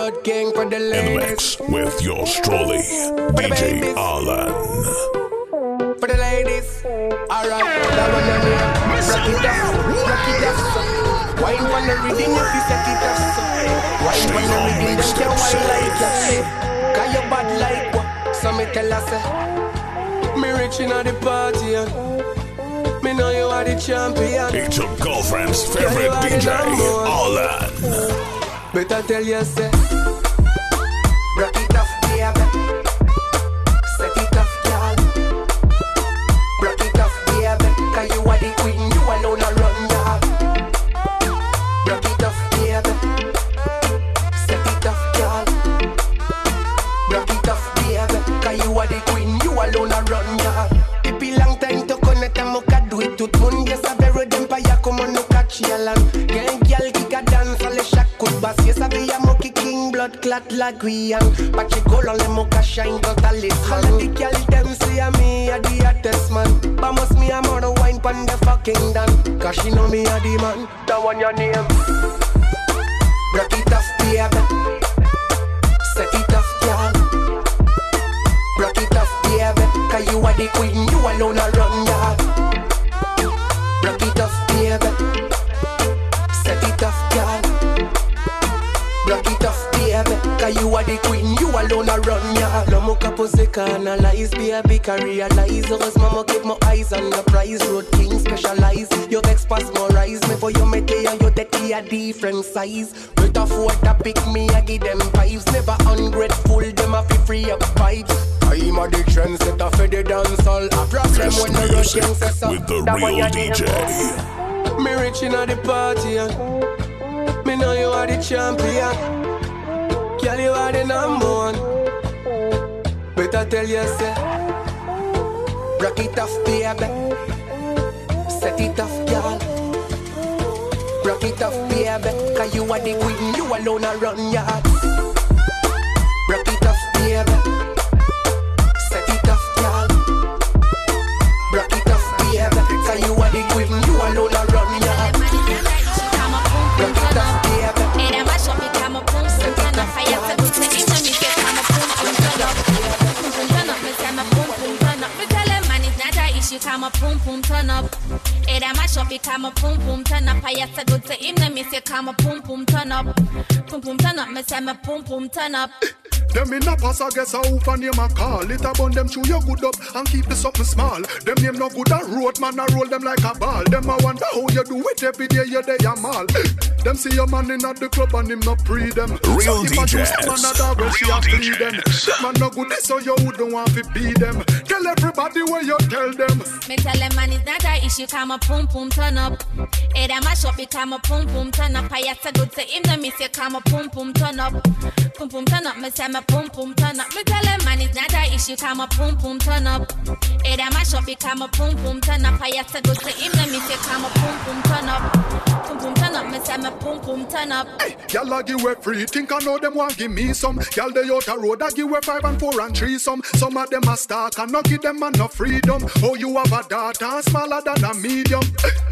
road king for the In the ladies. mix with your strolly, DJ Alan. For the ladies. Alright, that one on here. Rock it up, rock it up. so. Wine on the rhythm if you set it up. Wine on the rhythm, don't care wine like you say. Cause you bad like what? So me tell say. Me rich inna the party me know you are the champion. It's your girlfriend's favorite DJ, Alan. Better tell you and But you go on the mocha shine, got a list All the girl, them say me a the hottest man But must me a more wine pon the fucking done Cause she know me a the man, that one your name can realize oh, Heureusement, keep my eyes on the prize. Road king specialize. Your vex pass more rise Me for your mete and your dirty a different size. With a four to pick me, I give them vibes. Never ungrateful, them a fi free up vibes. I'm a the trendsetter for the dance all A problem when the road music king says so with the real. DJ. Me rich inna the party me know you are the champion. Girl, you are the number one. Better tell you say, rock it off, baby. Set it off, girl. Rock it off, baby. Cause you are the queen, you alone a run yard. Turn up, me say me boom boom turn up. Them in a pass, I guess a hoof and name a call. It a bun them chew your good up and keep the something small. Them name no good a road man, I roll them like a ball. Them a wonder how you do it every day, you day a mall. Them see your man in at the club and him no pre them. Real so if I choose DJs. them and a dog, well, she Real a flee them. DJs. Them man no good, this so you wouldn't want to be them. Tell everybody where you tell them. Me tell them man it's not a issue, come a boom boom turn up. It a mash up, it come a boom boom turn up. I have to go to him, let me say come a boom boom turn up. Boom boom turn up, me say me boom boom turn up. Me tell them man it's not a issue, come a boom boom turn up. It a mash up, it come a boom boom turn up. I have to go to him, let me say come a boom boom turn up. Boom boom turn up, me say me boom boom turn up. Y'all a give away free, think I know them want give me some. Y'all they out a road, I give away five and four and three some. Some of them a stalk and not give them no freedom. Oh, you have a daughter smaller than a medium.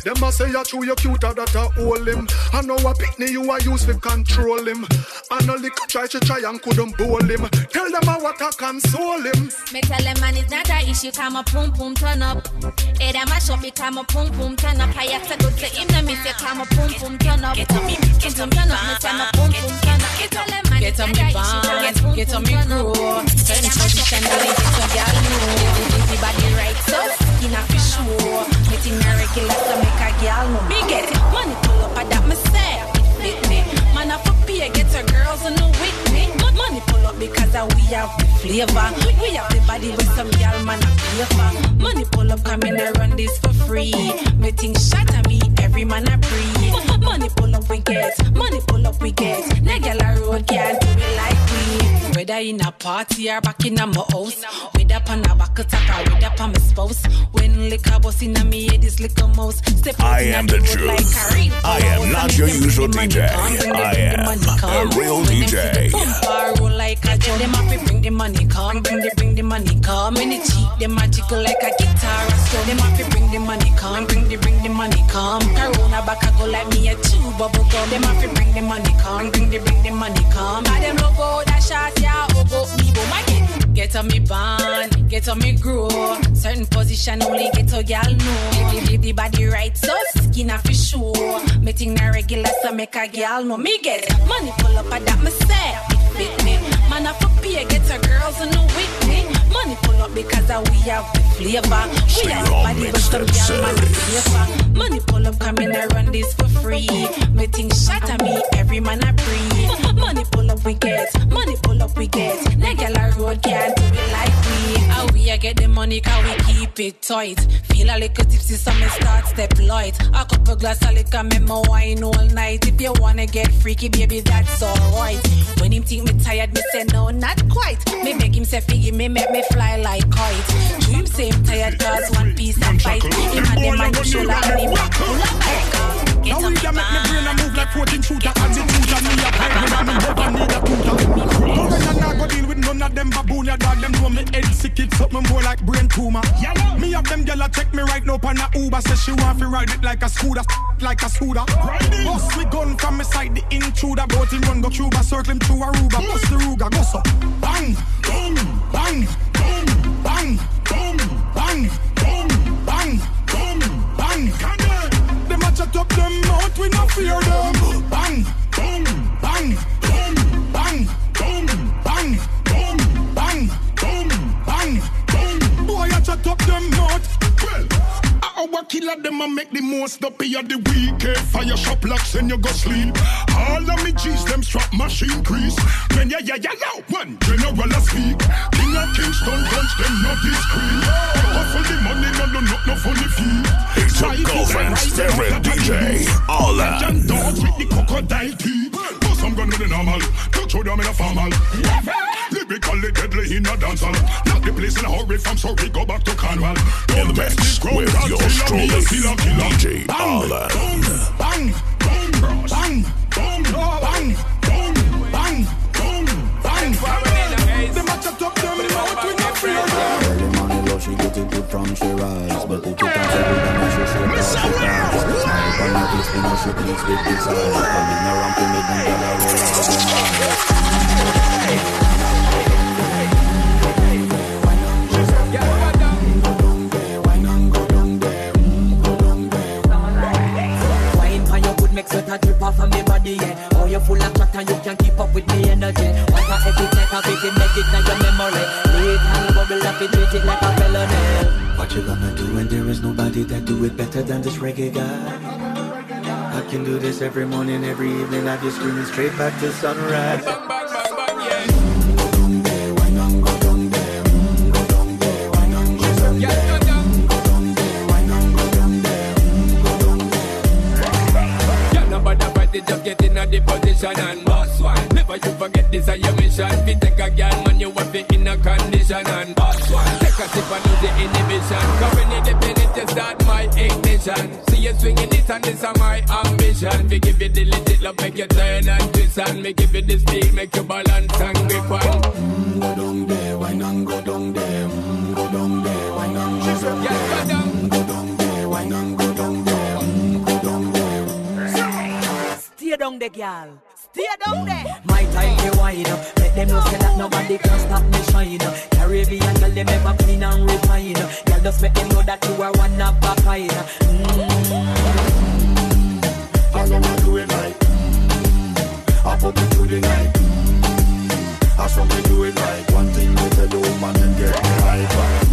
Them a say you true, you cuter that a hold him. I know a picnic you a use to control him. And a little try to try and couldn't bowl him. Tell them a what I console him. Me tell them man it's not a issue, come a boom boom turn up. It a mash up, it come a boom boom turn up. I have to go to him, let me say come a boom boom turn up. Get on me, boom get on boom me, turn up, me say me boom boom turn up. Get Tell on- them man get it's on not me a issue, van, come a get- boom get on boom me turn up. crew. It Turn a it mash up, position, it girl, come a get boom your girl know. Busy body right, so skin a fish show. Meeting a regular, so make a girl know. Money pull up, and that me say. Man, I for pay, get your girls on the with me. Mon- Money pull up because uh, we have the flavor. We have the body with some girl, man, a flavor. Money pull up, come in and run this for free. Me think shot at me, every man a breathe. Money pull up, we get. Money pull up, we get. Na girl a road can't do it like we. Whether in a party or back in a my house. Whether on a back attack or whether on my spouse. When liquor bust in a me head is liquor mouse. Step I am the truth. like I am not your usual DJ. money come, bring the I am a real DJ. Bumper roll like a drum. Them to bring the money come, bring the bring the money come. And it cheap, them magical like a guitar. So them to bring the money come, bring the bring the money come. Corona back I go like me a chew bubble gum. Them to bring the money come, bring the bring the money come. Got them logo that shot yeah, oh, oh go me bo my get. Get on me band, get on me grow. Certain position only get a gal know. Leave, leave the body right, so skin off sure. Me think na regular, so make a gal know. Me get money pull up, I that me say. It fit me. Man, I for pay, get a girls in the me. Money pull up because uh, we have the flavor. We have body, but some gal man flavor. Money pull up, come in and run this for free. Me think shot at me, every man I breathe. Money pull up, we get. Money pull up, we get. That gal a road can't do it like we. How we a get the money, cause we keep it tight. Feel a little tipsy, so me start step light. A couple glass of liquor, me wine all night. If you wanna get freaky, baby, that's alright. When him think me tired, me say no, not quite. Me make him say figgy, me make me fly like kite. Dream same tired, cause one piece of fight. Him and them man shoulder and him back full of bike. Now on we me can make me brain a move like 14 shooter and the shooter me a hide when I'm in and need a tutor. No when I not go deal with none of them baboon ya dog them know me head sick it something more like brain tumor. Me have them gyal a check me right now on a Uber say she want to ride it like a scooter, like a scooter. Bust me gun from me side the intruder, boat him run go Cuba, circle him through Aruba, bust the Ruga, go so bang, boom, bang, boom, bang, boom, bang, boom, bang, boom, bang. Them a chat them mouth, we no fear them. Bang, our killer them a make the most up here the weekend. Fire shop locks and you go sleep. All of me G's them strap machine crease. Then yeah yeah yeah now one general a speak. King of Kingston guns them not discreet. Hustle the money no no no no funny fee. It's your girlfriend's favorite DJ, Ola. John dogs with the crocodile teeth. But some gun with the normal. Touch show them in a formal. Lyrically deadly in a dancehall. Not the place in a hurry from Surrey go back to Cornwall. In the mix with yours truly, DJ Ola. Bang, bang, bang, bang, bang, bang, bang, bang, bang. Them a chat up them mouth, we not fear them. Early money love, she get it good from she rise But if you can't tell her, then she should not her lips, you know she pleased with desire Coming around to them gyal a roll out sweat a drip off of me body, yeah. Oh, you full of chat you can keep up with me energy. A like a big make it now your memory. Late and bubble up it, treat it like a felony. What you gonna do when there is nobody that do it better than this reggae guy? I can do this every morning, every evening. I just screaming straight back to sunrise. Just get in a the position and boss one. Never you forget this is your mission. Fi take a girl, man, you want fi in a condition and boss one. Take a sip and lose the inhibition. Cause when you dip in it, you start my ignition. See you swinging it and this is my ambition. We give you the legit love, make you turn and twist and me give you the speed, make you balance and grip on. Go down there, why not go down there? Mm, Go down there, why not go down there? Mm, Go down there, why not Stay down there, girl. Stay down there. My time they wide up. Let them know say that nobody can stop me shine. Caribbean girl, them ever clean and refine. Girl, just make them know that you are one of a kind. All I'ma do it like mm, I pop it through the night mm, That's how we do it like One thing we tell the woman and get me right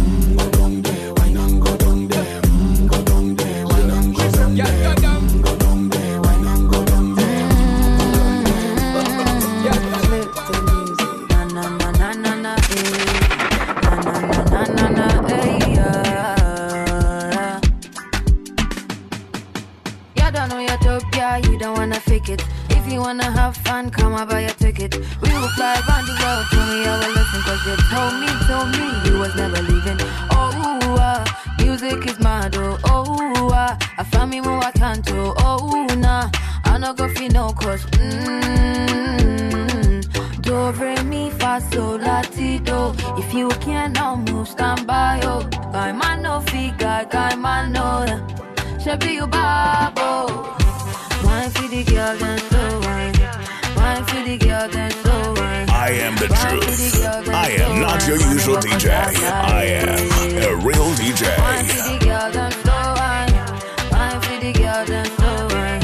don't wanna fake it. If you wanna have fun, come and buy a ticket. We will fly around the world, tell me how I listen, cause you told me, told me you was never leaving. Oh, uh, music is mad, oh, oh, uh, I found me more I can do, oh, nah, I no go feel no cause, mm, do re mi fa so latido. If you cannot move, stand by, yo. Guy man no figure, guy man no. Should be your babo. Wine for the girl, then so wine. Wine for the girl, then so wine. I am the truth. I am not your usual DJ. I am a real Wine DJ. for the girl, then so wine. Wine for the girl, then so wine.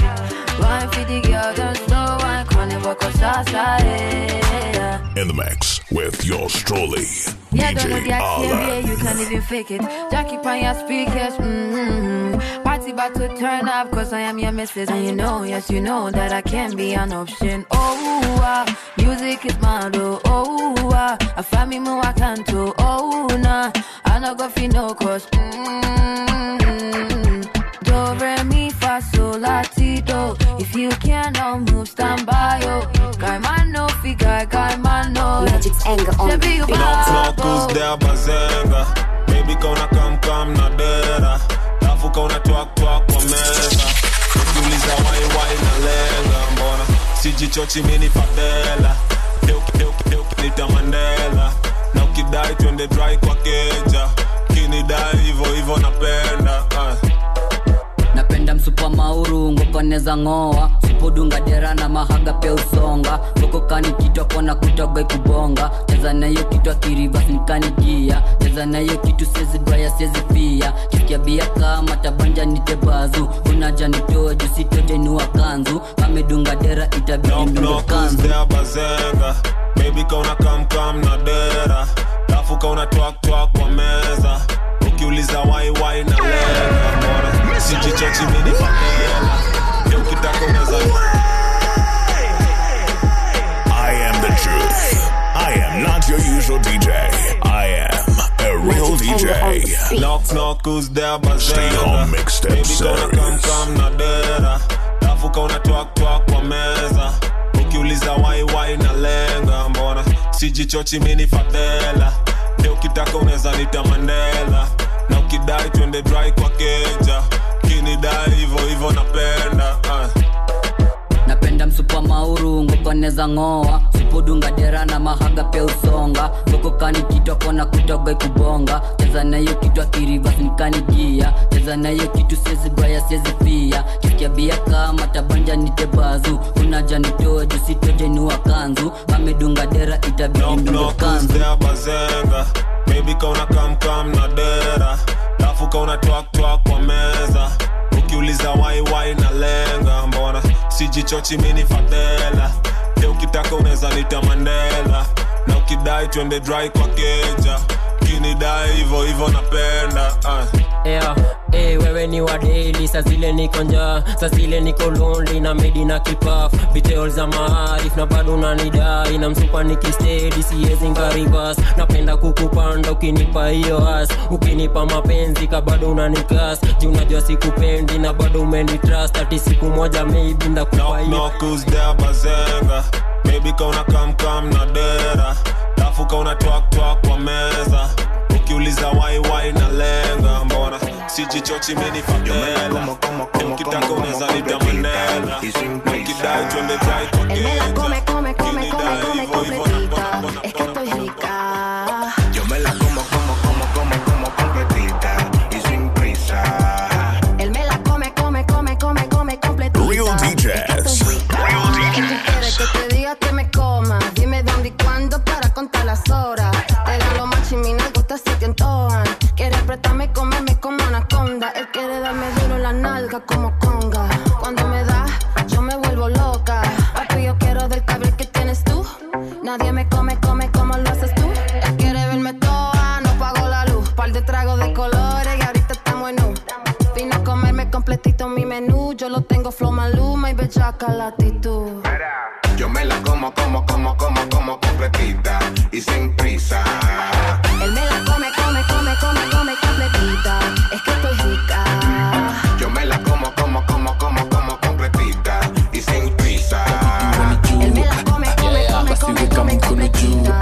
Wine for the girl, then so wine. Carnival, cause I In the mix with your Yeah, don't know the accent, yeah, you can't even fake it. Jackie on your speakers, mm-hmm. Party about to turn up, cause I am your missus. And you know, yes, you know that I can be an option. Oh, ah, music is my do. Oh, ah, I find me more I can to. Oh, nah, I not go fi no cause, mm-hmm. Do, re, mi, fa, sol, la, ti, do. If you cannot move, stand by, yo. Guy, man, no fi, guy, guy, man, no. Magic's anger on Shebi, you Knock knock babo. who's there bazenga Baby kauna kam kam na dera Lafu kauna twak twak kwa meza Ukiuliza wai wai na lenga mbona Sijichochi mini fadela Deuki deuki deuki nita Mandela Na ukidai twende dry kwa keja Kinidai hivo hivo napenda ah. Napenda msupa mauru ngokoneza ng'oa. Sipodunga dera na mahaga pia usonga. Ngokokani kitwa kona kutoga kubonga. Cheza nayo kitwa kirivas nikanigia cheza nayo kitu sezi sezipia sezi bia kama tabanja nitebazu unaja nitoe jusitoje niwa kanzu. Amedunga dera itabidi Knock ndunga knock kanzu. Baby kauna kam kam na dera. Lafu kauna twak twak kwa meza. Ukiuliza wai wai na lenga mbona Sijichochi mini fadela Leo ukitaka unaweza I am the truth. I am not your usual DJ. I am a real DJ. Knock knock who's there Stay bazenga home uh, mixtape Baby kauna kam series. kam na dera Lafu uh, uh. kauna twak twak kwa meza. Ukiuliza wai wai na lenga mbona? Sijichochi mini fadela. Leo ukitaka unaweza nita Mandela. Na ukidai twende dry kwa keja Kinidai hivyo hivo napenda uh. napenda msupa maurungu koneza ng'oa. Supudunga dera na mahaga pia usonga. Ngokokani kitwa kona kutoga ikubonga. Cheza nayo kitwa akirivas nikanigia cheza nayo kitu sezi baya sezi pia. Kisikia bia kama tabanja nitebazu unaja nitoe jusitoje niwa kanzu amedunga dera itabidi Knock ndunga knock who's kanzu bazenga Baby kauna kam kam na dera. Lafu kauna twak twak kwa meza Ukiuliza wai wai na lenga mbona? Sijichochi mini fadela Leo ukitaka unaweza nita Mandela. Na ukidai twende dry kwa keja Kinidai hivo hivo napenda uh. yeah. Hey, wewe ni wa daily saa zile niko njaa saa zile niko lonely na medi na kipaf detail za maarif na bado unanidai na msupa nikistedi siwezi ngaribas napenda kukupanda ukinipa hiyo as ukinipa mapenzi ka bado unanikas ji unajua sikupendi na bado umenitrust ati siku moja maybe ndakupa hiyo Knock who's there bazenga Baby kauna kam kam na dera Lafu kauna twak twak kwa meza Ukiuliza wai wai na lenga mbona Sijichochi mini fadela Ukitaka unaweza nita Mandela. Ukidai twende dry kwa keja come, come, la actitud. Yo me la como, como, como, como, como completita y sin prisa. Él me la come, come, come, come, come completita. Es que estoy rica. Yo me la como, como, como, como, como completita y sin prisa. Él me la come, come, come, come, come completita.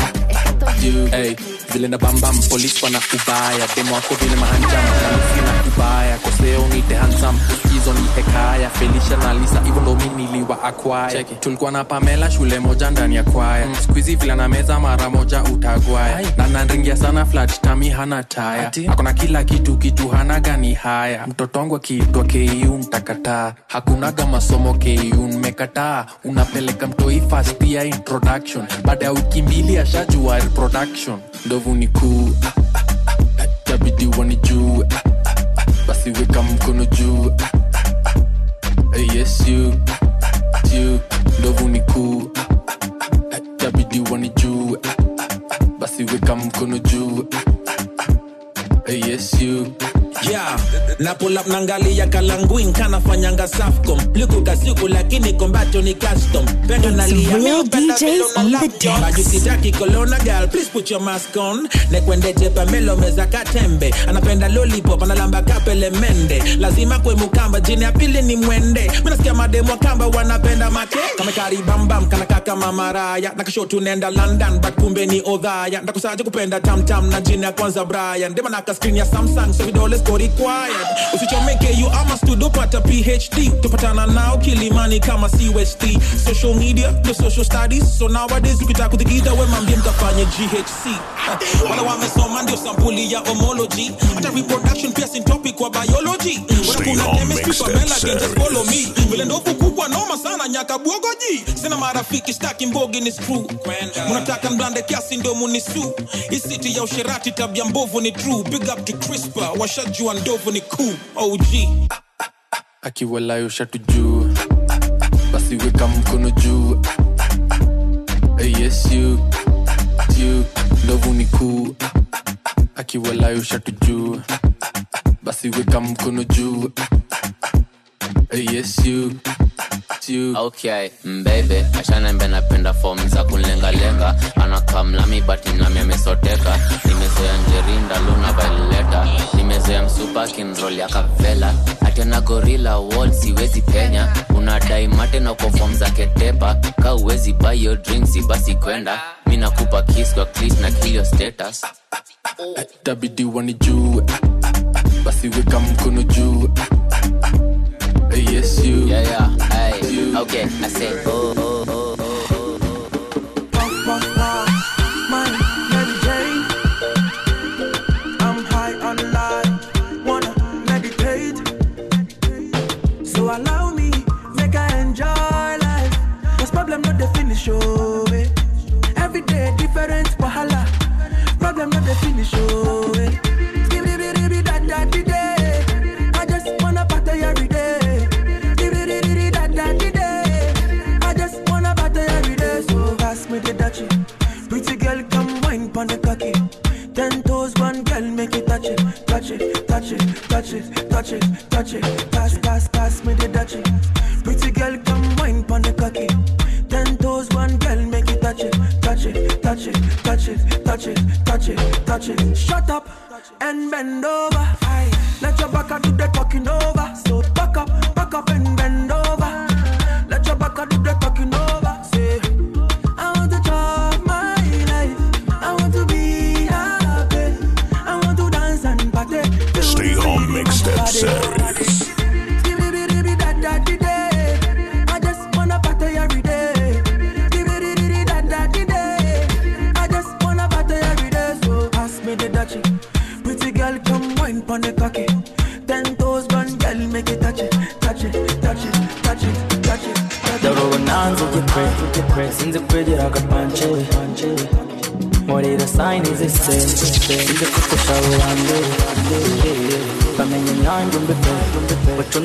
Hey, vile na bambam polis wana ubaya demo wako vile mahanjam na kubaya koseo nite hansam uskizo ni hekaya felisha na lisa hivyo ndo mi niliwa akwaya tulikuwa na pamela shule moja ndani ya kwaya. Mm. skuizi vila na meza mara moja utagwaya na nanringia sana flat tami hana taya akona kila kitu kitu hana gani haya. Mtoto wangu akiitwa ku ntakataa hakunaga masomo ku mmekataa unapeleka mtoi fast ya introduction. Baada ya wiki mbili ashajua reproduction ndovu ni kuu ah, ah, ah, tabidi wani juu. Ah, ah, ah, ah, eh, yes you. You. Ndovu ni kuu ah, ah, ah, tabidi wani juu ah, ah, ah, basi weka mkono juu ah, ah, ah, eh, yes you yeah. Na pull up nangalia kalanguin kanafanyanga safcom likuka kasiku lakini kombacho ni custom. Pendo nalia real DJs on the decks. bajusitaki kolona gal please put your mask on. Nekwendete pamelo meza katembe anapenda lollipop analamba kapele mende. Lazima kwe mukamba jini ya pili ni mwende. Minasikia mademu wa kamba wanapenda make. Kamekaribambam kanakaka mamaraya nakasho tunenda london but kumbe ni odhaya. Ndakusaje kupenda tamtam na jini ya kwanza brian. Dema naka ya samsung so vidole required. Usichomeke you ama pata phd tupatana nao kilimani kama cust social media the social studies. So nowadays ukitaka kutikita we mambie ghc wala wamesoma ndio sampuli ya homology. Hata reproduction pia sin topic kwa biology. Wala chemistry Pamela can just follow me. Vile ndovu kubwa noma sana nyaka bwogoji sina marafiki staki mbogi ni screw munataka mblande kiasi ndio munisu. Isiti ya usherati tabia mbovu ni true big up to crispa washajua ndovu ni cool og akiwalayo shatu juu basi weka mkono juu. Yes you you ndovu ni kuu akiwalayo shatu juu basi weka mkono juu. Yes you you. Okay mbebe ashanembe napenda fom za kulengalenga anakamlami batinami amesoteka nimezoea njerinda luna vaileta nimezoea msupa kinrol ya kavela atena gorila wall siwezi penya. Unadai mate na uko fom za ketepa. Ka uwezi bayo drinksi basi kwenda. Mi nakupa kis kwa klis na kilio status. Tabidi wani juu basi weka mkono juu. Yes you. Yeah, yeah. Hey. okay i say oh, oh, the finish, oh. I just wanna party every day. I just wanna party every day. So me the. Pretty girl, come wine pon the cocky. Ten toes, one girl, make it touch it, touch it, touch it, touch it, touch it, touch it. Bend over.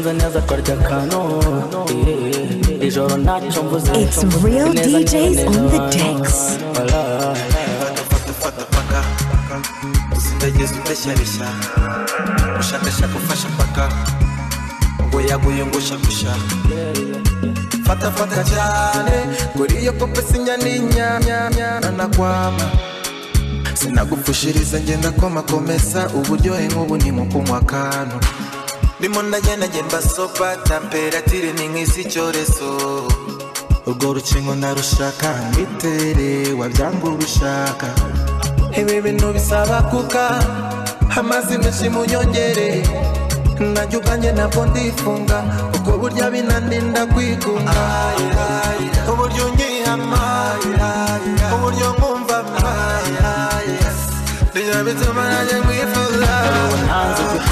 Wacunze neza twarya akantu ijoro ntacyo mvuze It's real DJs on the decks. Wala. usindageze udashyarisha ushakashaka ufasha paka goyagoye ngusha gusha fata fata cyane kuri iyo pope sinyaninyamyamyana nakwama sinagufushiriza ngenda komakomesa uburyohe nk'ubu ni mu kunywa akantu ndimo ndagenda ngenda sopa temperatire ni nk'isi icyorezo urwo rukingo ndarushaka mbitere wabyanga ubishaka ibi bintu bisaba kuka amazi menshi munyongere. Najya ubwanjye ntabwo ndifunga kuko burya binandinda kwigunga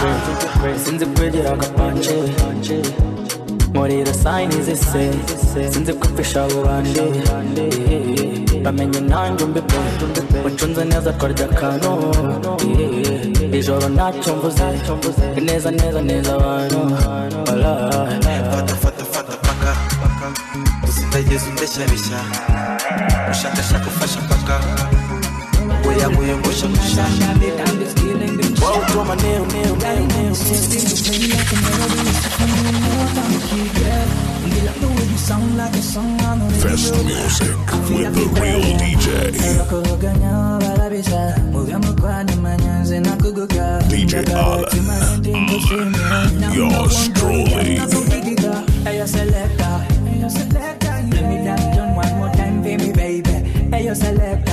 ntanze kwe sinzi kwegera agapanje nkorera sayini zise sinzi kwipfisha abo bandi bamenye nanjye umbipe mucunze neza twarya akantu ijoro ntacyo mvuze neza neza neza abantu fata fata fata paka usindageze undeshyareshya ushakashaka ufasha paka weyaguye ngusha ngusha Whoa, throw my nail, nail, nail, nail, Fest music with the real DJ. DJ. Yours truly. Let me one more time baby. Hey. Hey,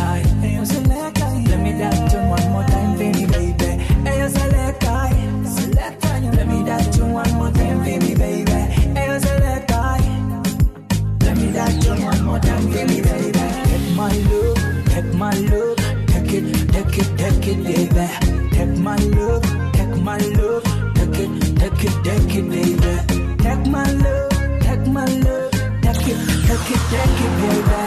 take it, take it, baby. Take my love, take my love, take it, take it, take it, baby. Take my love, take my love, take it, take it, take it, baby.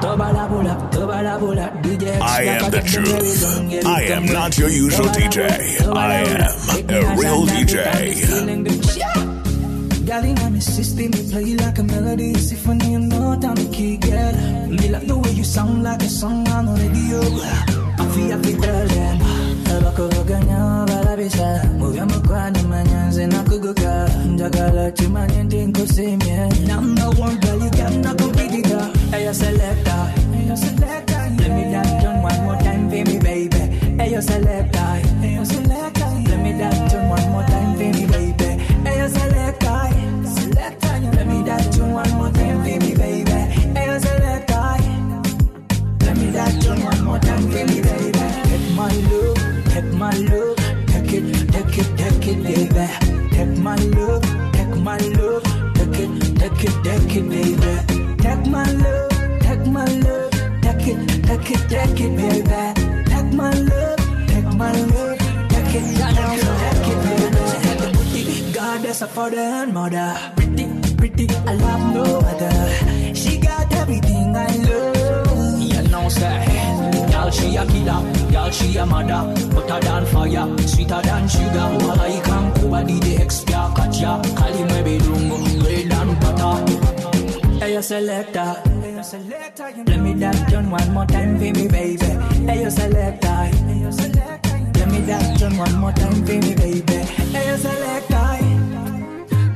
Tobala bula, tobala bula, DJ. I am the truth. I am not your usual DJ. I am a real DJ. Girl, in my system, you play like a melody, symphony, and no time to key, girl. Me like the way you sound like a song on the radio. Girl, then. abakuvuganya balabisa mubyama kwani manyanze nakuguka njagala kimanye ndi nkusimye number one girl you cannot compete it Hey, you selector. Let me turn one more time for me, baby. Hey, you selector. Hey. Let me that my love, take my love, take it, take it, take it, baby. Take my love, take my love, take it, take it, take it, baby. Take my love, take my love, take it, take it, take it, baby. Goddess of father and mother, pretty, pretty, I love no other. She got everything I love. Know, say, girl she a killer, girl she a mother, hotter than fire, sweeter than sugar. Wala ikan kuba di the expia katya, kali mwe bidungo, great than butter. Hey, you selector. Let me that turn one more time for me, baby. Hey, you selector. Let me that turn one more time for me, baby. Hey, you selector.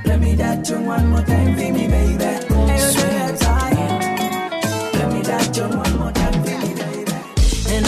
Let me that turn one more time for me, baby. Hey, you selector. Let me that turn one more time.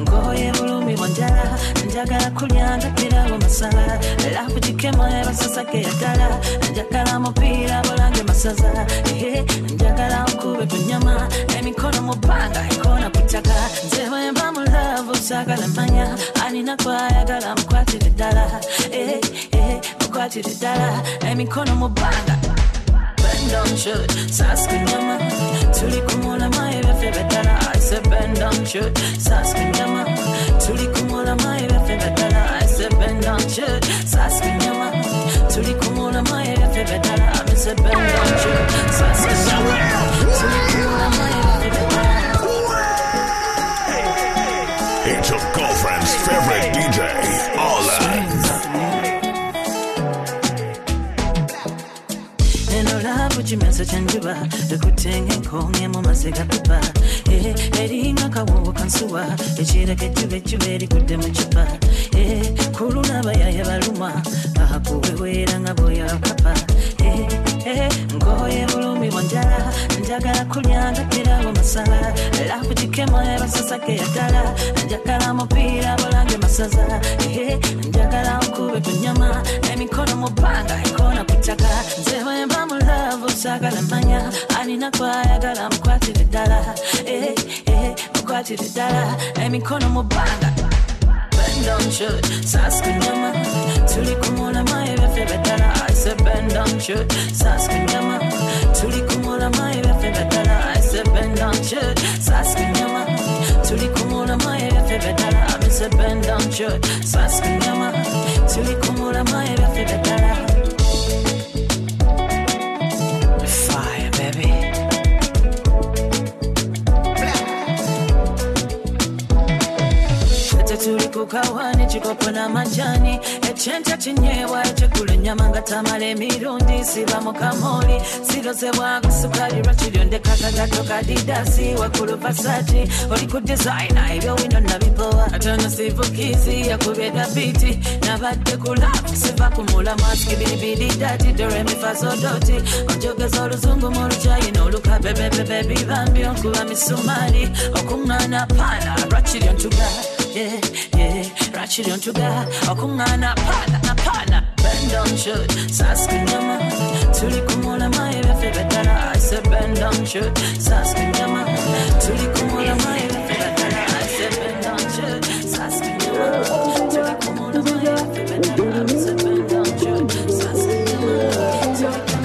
ngoye bulumi bwanjala njagala kulyanga pirawo masala lakugikema ebasasage yagala njagala mupiira bulange masaza Eh, njagala nkube ku emikono mubanga ekona ku ttaka nze bwemba mulavu saagala manya anina kwayagala mukwatire ddala Eh, eh, mukwatire ddala emikono mubanga. Bend down, shoot, saska nyama tuli kumulama ebyaffe beddala Said bend down, shoot, saska nyama tuli kumulama ebyaffe beddala I said bend down, shoot, saska nyama tuli kumulama ebyaffe beddala I said bend down, shoot, laavu kimyanso kyanjuba ekutenga enkonge mu mazzi ga pipa Eh, eringa kawoowo kansuwa ekireka ejjuba ejjuba erikudde mu kipa kuluna abayaya balumwa akuweweera nga bwoyakapa ngoye bulumi bwa njala njagala kulyanga pirawo masala. Lakugika bugikemo ebasasake yagala njagala mupiira bulange masaza njagala nkube kunyama emikono mubanga ekona kutaka nze bwemba mulavu sagala manya. Alina kwayagala mukwatire ehe mukwatire ddala emikono mubanga. Don't shoot saska nyama. Tuli ebyafe beddala i said bend down shoot. Saska nyama tuli kumulama ebyafe beddala i said bend down shoot. Saska nyama tuli kumulama ebyafe beddala i said bend down shoot. Saska nyama tuli kumulama ebyafe beddala fire baby. Tetuli kukawani kikopo na majani ekyenca kinyeebwa ekyekula ennyama nga tamala emirundi siba mu kamoli sirozebwako sukali lwakiryondekakagato kadidasi wakulu pasati oli ku designa ebyowino nabipowa atono sivukizi yakubeda biti nabadde kulafu siva kumula maski biribiri dati doremifazodoti onjogeza oluzungu mu lukyayina olukabebebebe bambi onkuba misumali okuŋŋaana paana lwakiryo ntuga yeah, yeah. Ratchet oh, on tuga, okungana pana na. Bend on shoot, saski nyama. Tuli kumula mai vefe. I said bend on shoot, saski nyama. Tuli kumula mai vefe. I said bend on shoot, saski nyama. Tuli kumula mai vefe betara. I said bend on shoot, saski nyama. Tuli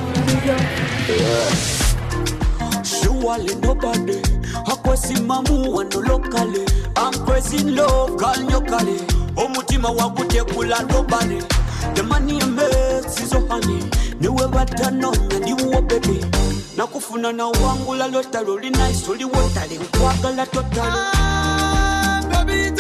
Surely nobody akwesimamu wano lokale I'm crazy in love girl nyokale omutima wagutekula make is so honey niwe batanonya ndiwo baby nakufuna na wangula lotalo li nice oli wotale. Nkwagala totale. Ah, baby,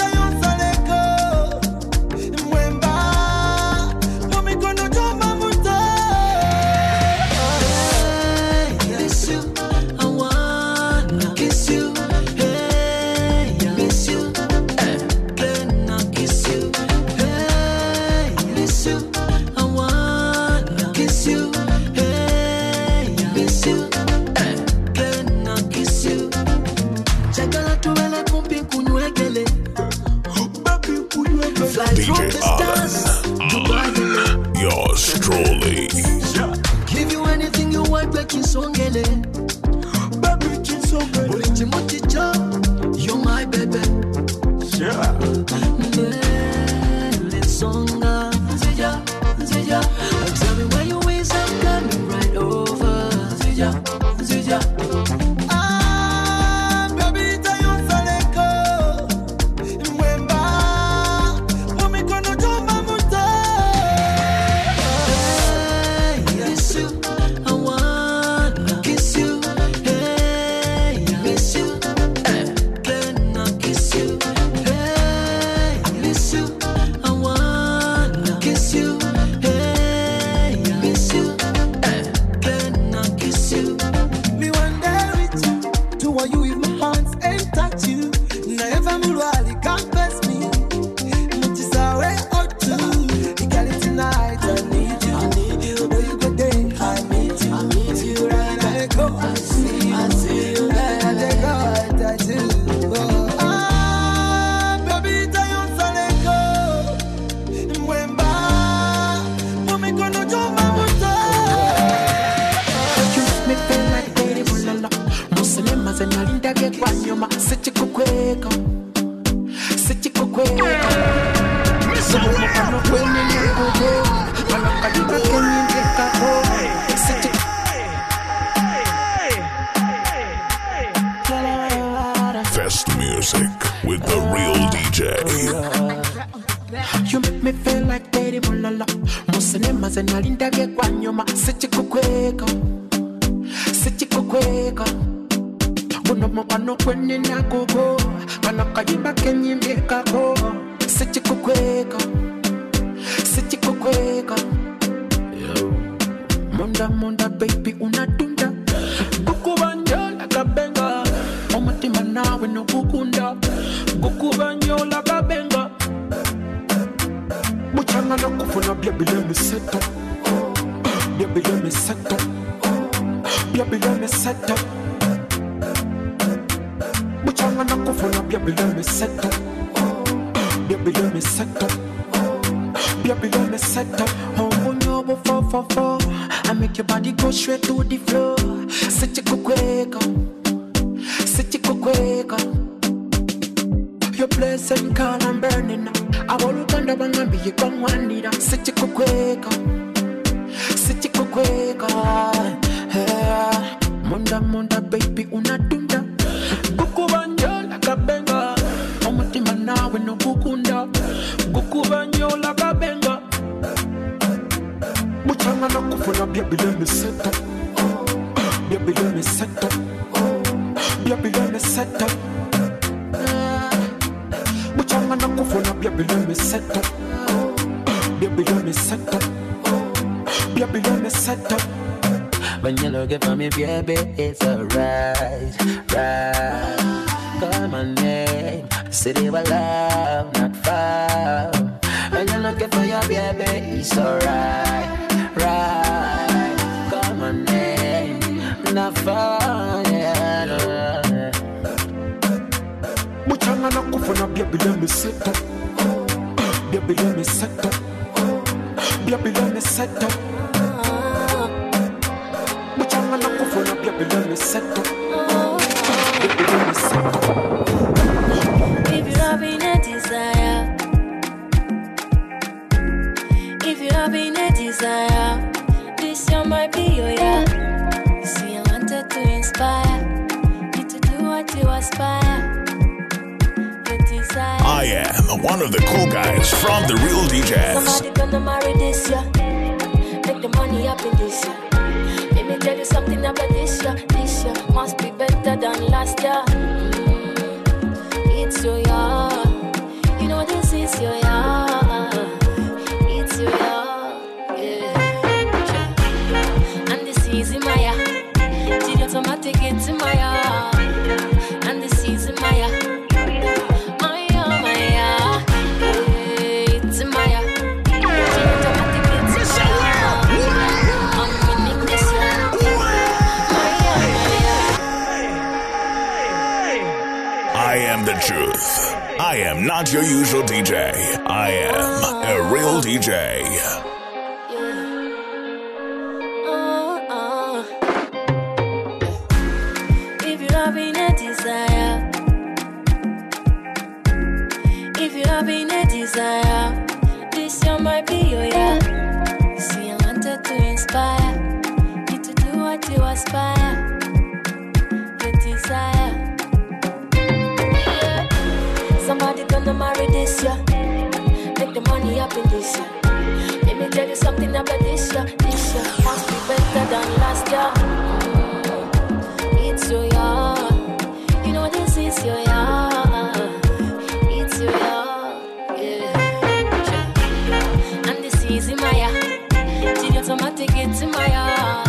baby let me set up. Oh munyobo fo fo fo I make your body go straight to the floor. Sit you quick sit you quick your blessing call I'm burning aboluganda bangambi yikongwanira sit you quick sit you quick munda munda baby unadunda gukubanyola kabenga omutima nawe nogukunda gukubanyola kabenga muchanga nakufuna baby let me set up baby let me set up baby let me set up muchanga nakufuna baby let me set up baby let me set up baby let me set up When you looking for me, baby, it's alright, right. Call my name, city of love, not far. When you're looking for your baby, it's alright, right. Call my name, not far, yeah. no. muchanga nakufuna baby let me set up baby let me set up baby let me set up nakufuna baby let me set up baby let me set up If you having a desire, if you having a desire, this year might be your year. You see, I wanted to inspire you to do what you aspire. I am one of the cool guys from the Real DJs. Somebody gonna marry this year. Make the money happen this year. Let me tell you something about this year. This year must be better than last year. Your usual DJ. I am a real DJ. Oh, oh. Having a desire, this year. Make the money happen this year. Let me tell you something about this year. This year must be better than last year. Mm, It's your year. You know this is your year. It's your year. Yeah. And this is in my year. Till automatic it's in my year.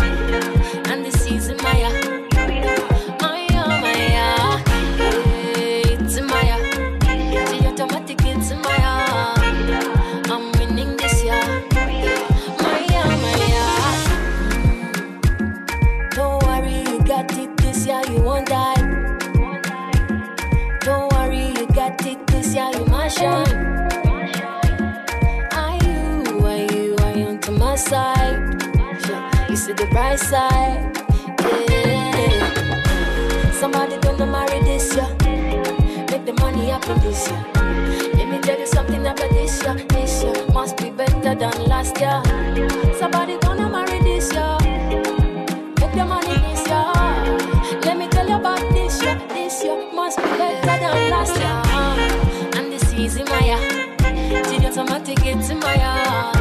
You see side. Yeah. Somebody gonna marry this year. Make the money happen this year. Let me tell you something about this year. This year must be better than last year. Somebody gonna marry this year. Make the money this year. Let me tell you about this year. This year must be better than last year. And this is in my year. Till automatic it's in my year.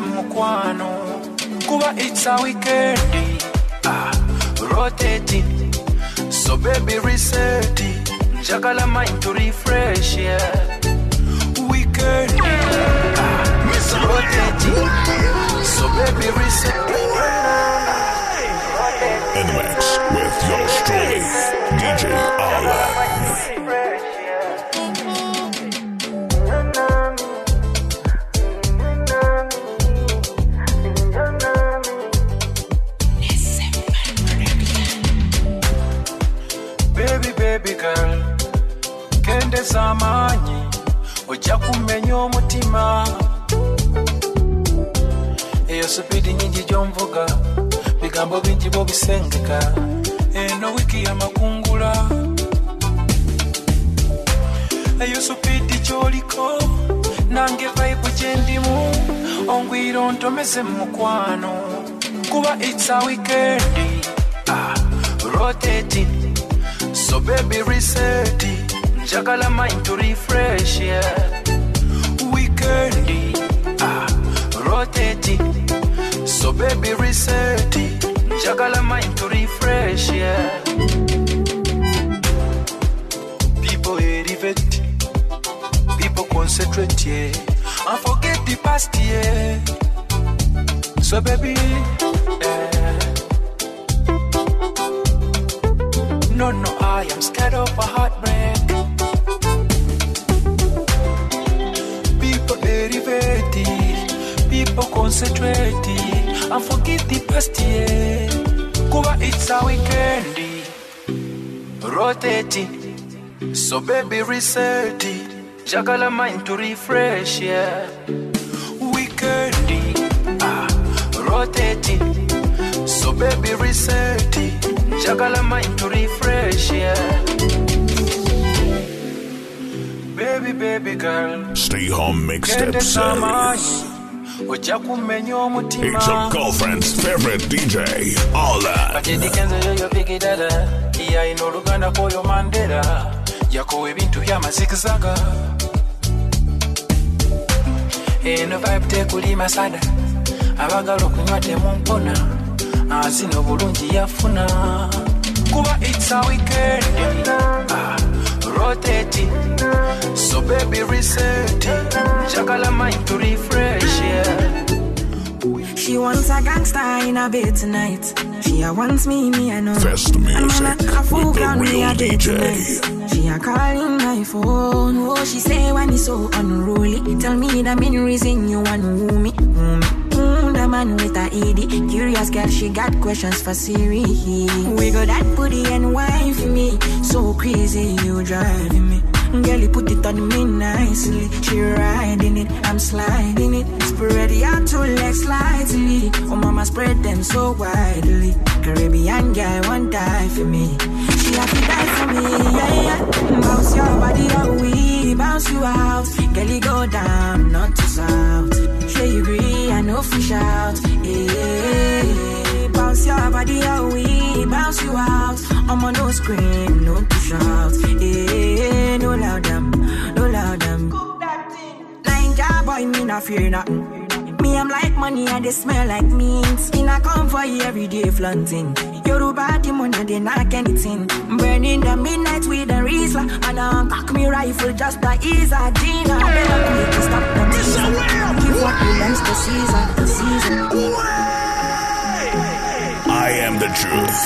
Mukwano kuba it's a weekend. Ah, rotating. So baby reset njagala mind to refresh yeah. Weekend ah, rotating. So baby reset In eno yamakungula nange vaibu gyendimu ongwira ontomeze mukwano. Kuba it's a weekend ah, rotating so baby reset. Njagala mind to refresh yeah. Weekend ah, rotating so baby reset njagala mind to refresh yeah. People elevate people concentrate yeah. And forget the past yeah. So baby eh, No, no, I am scared of a heartbreak. People elevated, people concentrated, and forget the past year. Kuba it's a weekend, rotating. So baby reset it, jagala mind to refresh, yeah. Weekend, ah, rotating. So baby reset it, jagala mind to refresh, yeah. Baby, baby girl, Stay home mixtape kende series. Ojja kumenya omutima. It's your girlfriend's favorite DJ, Alan. Bakyendikenze yoyo bigidala, yayina oluganda kwoyo Mandela, yakowa ebintu byamazigizaga. Eno vibe tekuli masada, abagala okunywa temumpona, azina obulungi yafuna. Kuba it's a weekend, ah, rotating, so baby reset, it. njagala mind to refresh, yeah. She wants a gangster in a bed tonight. She a wants me, me I know. Fest music And man, a full with the ground me real a bed DJ. tonight. She a calling my phone. Oh, she say when it's so unruly. Tell me the main reason you want woo me. Woo me. Man with a ED. Curious girl, she got questions for Siri. We got that booty and wine for me. So crazy, you driving me. Girl, you put it on me nicely. She riding it, I'm sliding it. Spread your two legs slightly. Oh, mama, spread them so widely. Caribbean guy won't die for me. Have to die for me, yeah, yeah. Bounce your body out, we bounce you out. Girl, you go down, not to south. Sure you agree, I know fish out. Yeah, bounce your body out, we bounce you out. I'm on no scream, no to shout. Yeah, no loud them, no loud them. Ninja boy, me not fear nothing. Me, I'm like money and they smell like means. In a come for you every day flaunting. Yoruba the money they knock anything. Burning the midnight with the Rizla. And I cock me rifle just the ease of Gina. Better quick to stop the teaser. Give what belongs to Caesar. To Caesar. I am the truth.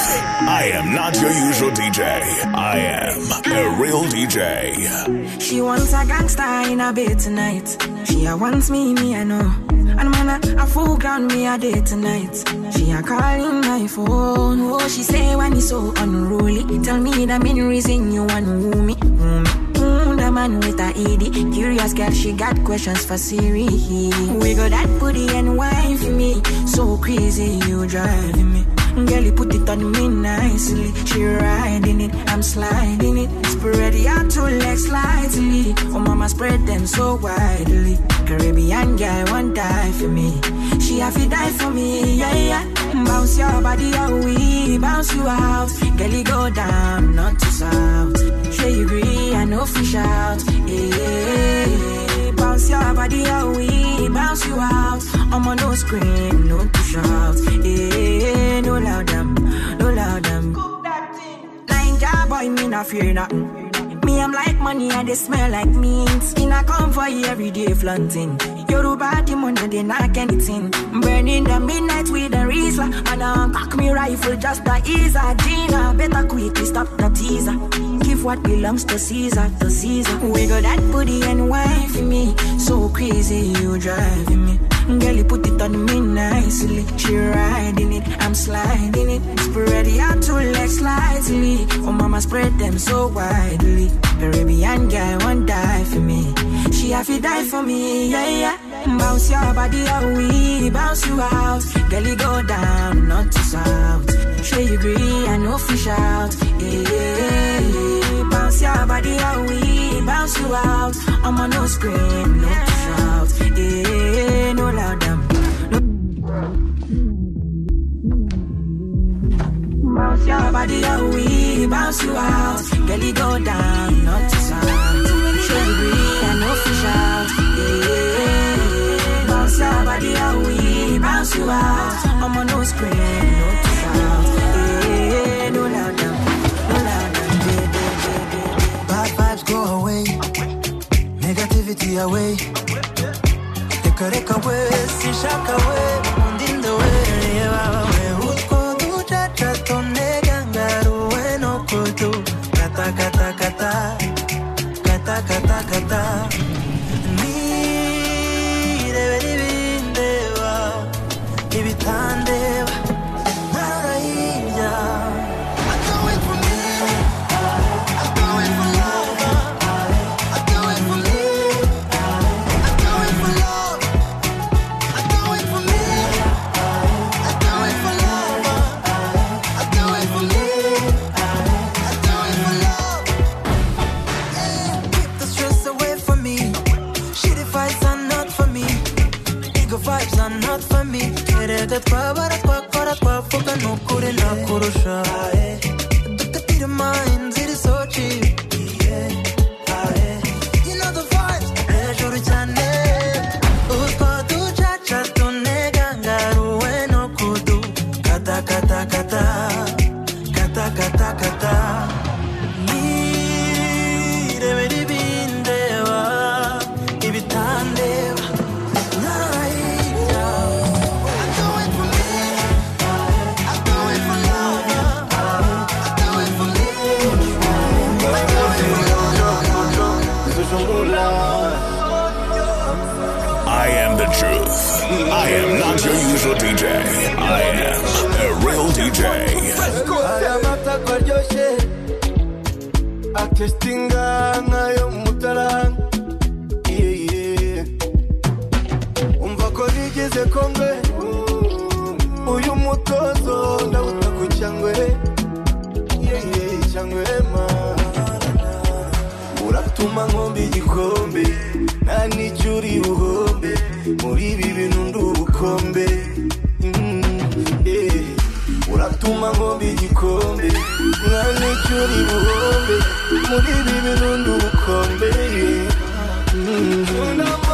I am not your usual DJ. I am a real DJ. She wants a gangster in a bed tonight. She a wants me, me I know. And man, a, full ground me a day tonight. She a calling my phone. Oh, she say when it's so unruly. Tell me the main reason you want. Woo me. Mm, the man with a ED. Curious girl, she got questions for Siri. We got that booty and wine for me. So crazy, you driving me. Girl, you put it on me nicely. She riding it, I'm sliding it. Spread your two legs slightly. Oh, mama, spread them so widely. Caribbean guy won't die for me. She have to die for me, yeah, yeah. Bounce your body out, we bounce you out. Girl, you go down, not to south. Sure you agree, I know fish out. Yeah, bounce your body out, we bounce you out. I'm on no scream, no shout. No loud them, no loud them. Job boy, me not fear nothing. Me, I'm like money and they smell like mint. In a come for you every day flaunting. Yoruba the money they knock anything. Burning the midnight with a Rizla. And I cock me rifle just the ease. a Gina, better quickly stop the teaser. Give what belongs to Caesar, to Caesar. Wiggle that booty and wine for me. So crazy, you driving me. Girl, you put it on me nicely. She riding it, I'm sliding it. Spread out two legs slightly. Oh, mama, spread them so widely. Caribbean guy won't die for me. She have to die for me, yeah, yeah. Bounce your body out, we bounce you out. Girl, you go down, not to south. Sure you agree, I know fish out. Yeah, bounce your body out, we bounce you out. I'm on no scream, no. Bounce your body we bounce you out. Go down, know fish out. Bounce your body we bounce you out. I'm on no shout. Yeah, no loud no loud. Bad vibes go away, negativity away. Reka reka we, sinshaka we, Twabara atesitinga nk'ayo mu mutara Iye, iye. umva ko bigeze kongwe. Uyu mutozo ndawuta ku cyangwe. Iye, cyangwe ma. Uratuma nkombe igikombe. Nta n'icyo uri buhombe. Muri ibi bintu ndi ubukombe. Mm, uratuma nkombe igikombe. umwanya icyuri buhombe muri ibi birundu ubukombe mm.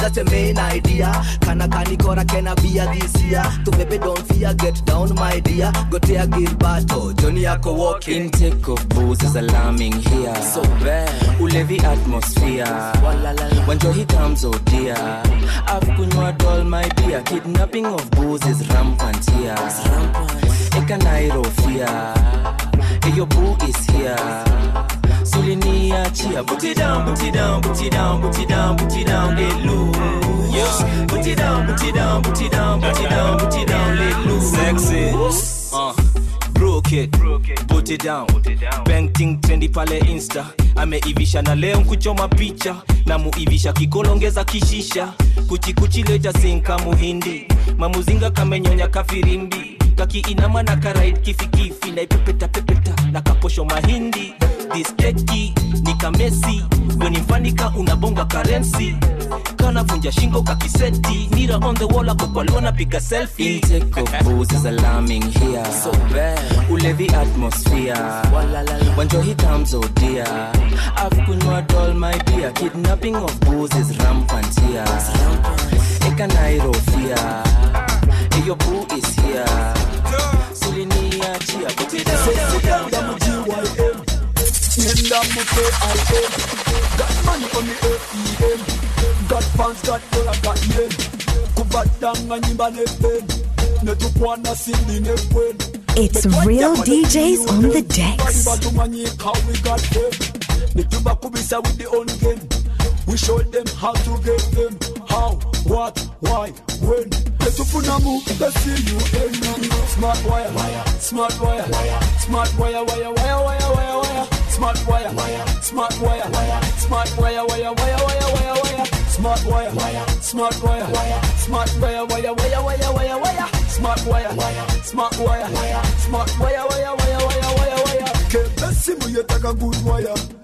that's the main idea. Kana kani kora kena bia this year. baby don't fear, get down my dear. Gotea give battle, oh, Johnny ako walking. Intake of booze is alarming here. So bad, ulevi atmosphere. When joy comes, oh dear. I've kunywa doll my dear. Kidnapping of booze is rampant here. It's rampant. Eka Nairo fear. Hey, your boo is here. uliniachia. Put ameivisha na leo kuchoma picha, na muivisha kikolongeza kishisha, kuchikuchileja sinka muhindi, mamuzinga kamenyonya kafirimbi, kakiinama na karaid kifikifi, naipepeta pepeta na kaposho mahindi. This keki nikamesi wenimfanika unabonga karensi kanavunja shingo kakiseti nira on the wall akokwaliona piga selfie Intake of booze is alarming here. So bad. Ulevi atmosphere. When Johi comes, oh dear. I've kunywa all my dear. Kidnapping of booze is rampant here. Ekanairo fear. Hey, your boo is here. Sulinia chia. Put it down. Nenda muke Got money on the ATM Got fans, got dollar, got yen Kubadanga nyimba nepen Netukwana sindi nepen It's real DJs on the eh. decks. We got eh. them Netuba kubisa with the own game. We showed them how to get them. How, what, why, when. Netufunamu, they see you in Smart wire, smart wire, smart wire, wire, wire, wire, wire, wire Smart wire, smart wire, smart wire, wire, wire, wire, wire, wire Smart wire, smart wire, smart wire, wire, wire, wire, wire, wire Smart wire, smart wire, smart wire, wire, wire, wire, wire, wire Kebe simu yetaka good wire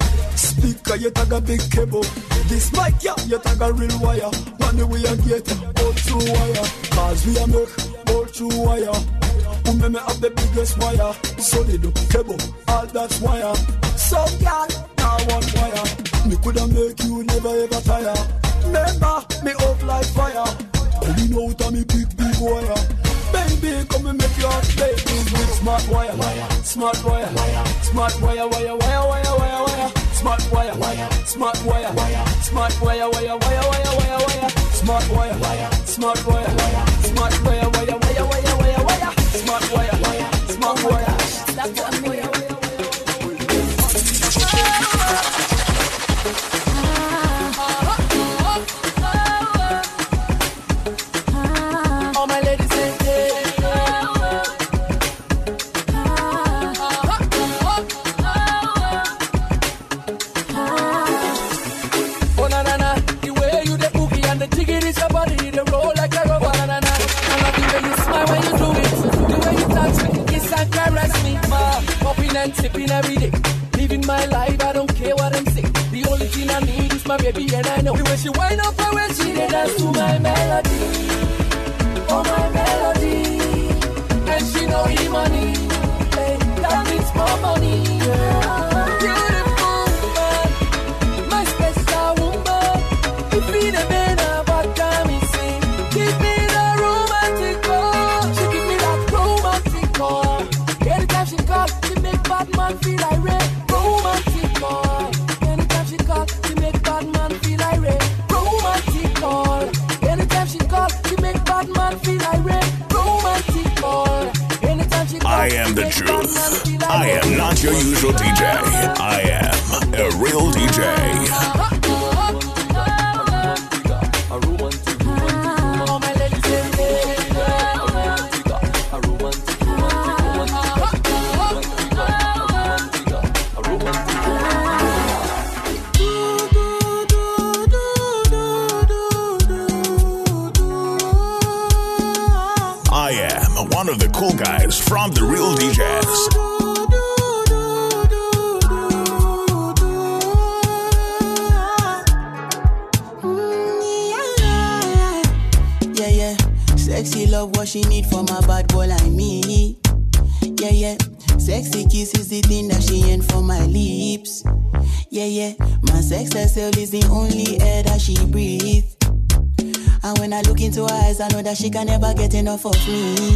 Speaker yetaka big cable. This mic yeah yetaka real wire. Money we a get all through wire. Cause we a make all through wire. Umeme have the biggest wire? Solid cable all that's wire. So girl now one wire. Me coulda make you never ever tire. Remember me up like fire Pulling out of me big big wire. Baby, come and make your baby with smart wire, smart wire, smart wire, wire, wire, wire, wire, wire, smart wire, smart wire, smart wire, wire, wire, wire, wire, wire, smart wire, smart wire, smart wire, wire, wire, wire, and tipping every day, living my life, I don't care what I'm say. The only thing I need is my baby and I know. Way she wind up and when she dance to my melody, oh my melody, and she know the money, hey, that means more money. I am the truth. I am not your usual DJ. I am a real DJ. Guys from the real DJs. Yeah, yeah. Sexy love, what she need from a bad boy like me. Yeah, yeah. Sexy kiss is the thing that she ain't for my lips. Yeah, yeah. My sex herself is the only air that she breathes. And when I look into her eyes, I know that she can never get enough of me.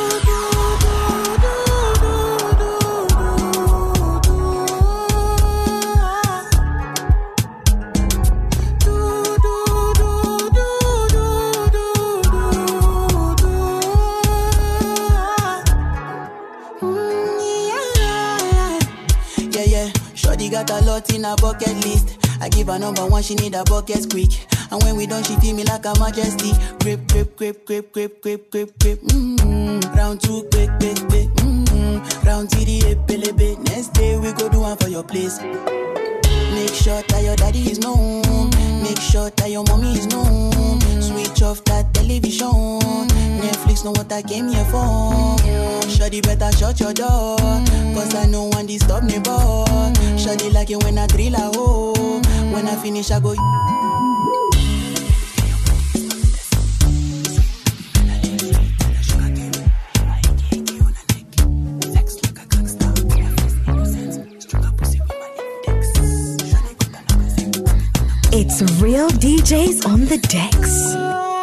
Bucket list. I give her number one, she need a bucket quick. And when we done, she feel me like a majesty. Grip, grip, grip, grip, grip, grip, grip, grip. Mm-hmm. Round two, quick, quick, quick. Mm-hmm. round to the. Next day we go do one for your place. Make sure that your daddy is known. Make sure that your mommy is known. Switch off that television. Netflix know what I came here for. Shawty better shut your door. Cause I know one disturb me, boy. Shawty like it when I drill a hole. When I finish, I go. It's real DJs on the decks.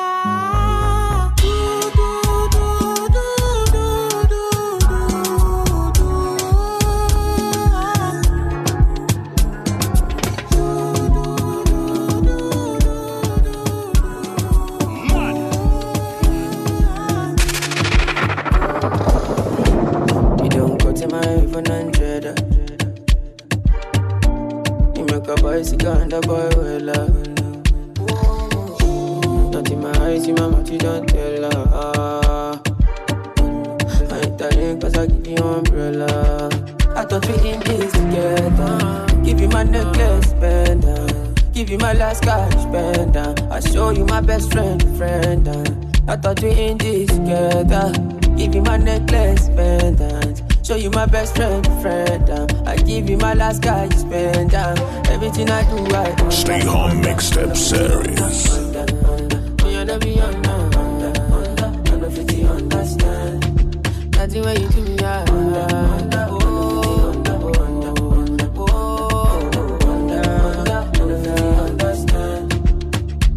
Make a bicycle and a boy well love. Not in my eyes, in my mouth, you don't tell her. Ah. I ain't telling cause I give you umbrella. I thought we in this together. Give you my necklace, pendant. Give you my last cash, pendant. I show you my best friend, friend. I thought we in this together. Give you my necklace, pendant. Show you my best friend, friend. Uh. I give you my last cash, pendant. Uh. Everything I do, I do. Stay home mixtape series. Me and every under, under, under, under 50 understand. Nothing when you do me, yeah. Under, under, under, under, under, under, under, under 50 understand.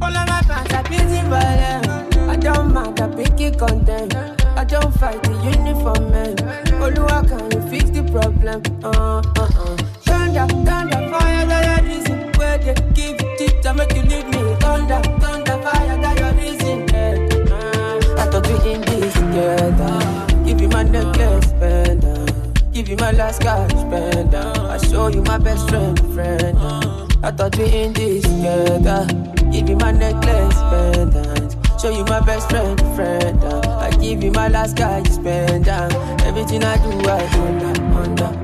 All of my fans are busy balling. I don't mind, I pick it content. I don't fight uniform man. Oluwa, can fix the problem? Uh, uh, uh. Thunder, thunder, fire, that your reason. Where they give it to make you leave me. Thunder, thunder, fire, that your reason. Uh, I thought we in this together. Give you my necklace, pendant. Give you my last cash, pendant. I show you my best friend, friend. I thought we in this together. Give you my necklace, pendant. Show you my best friend, friend. I give you my last cash, pendant. Everything I do, I under, under,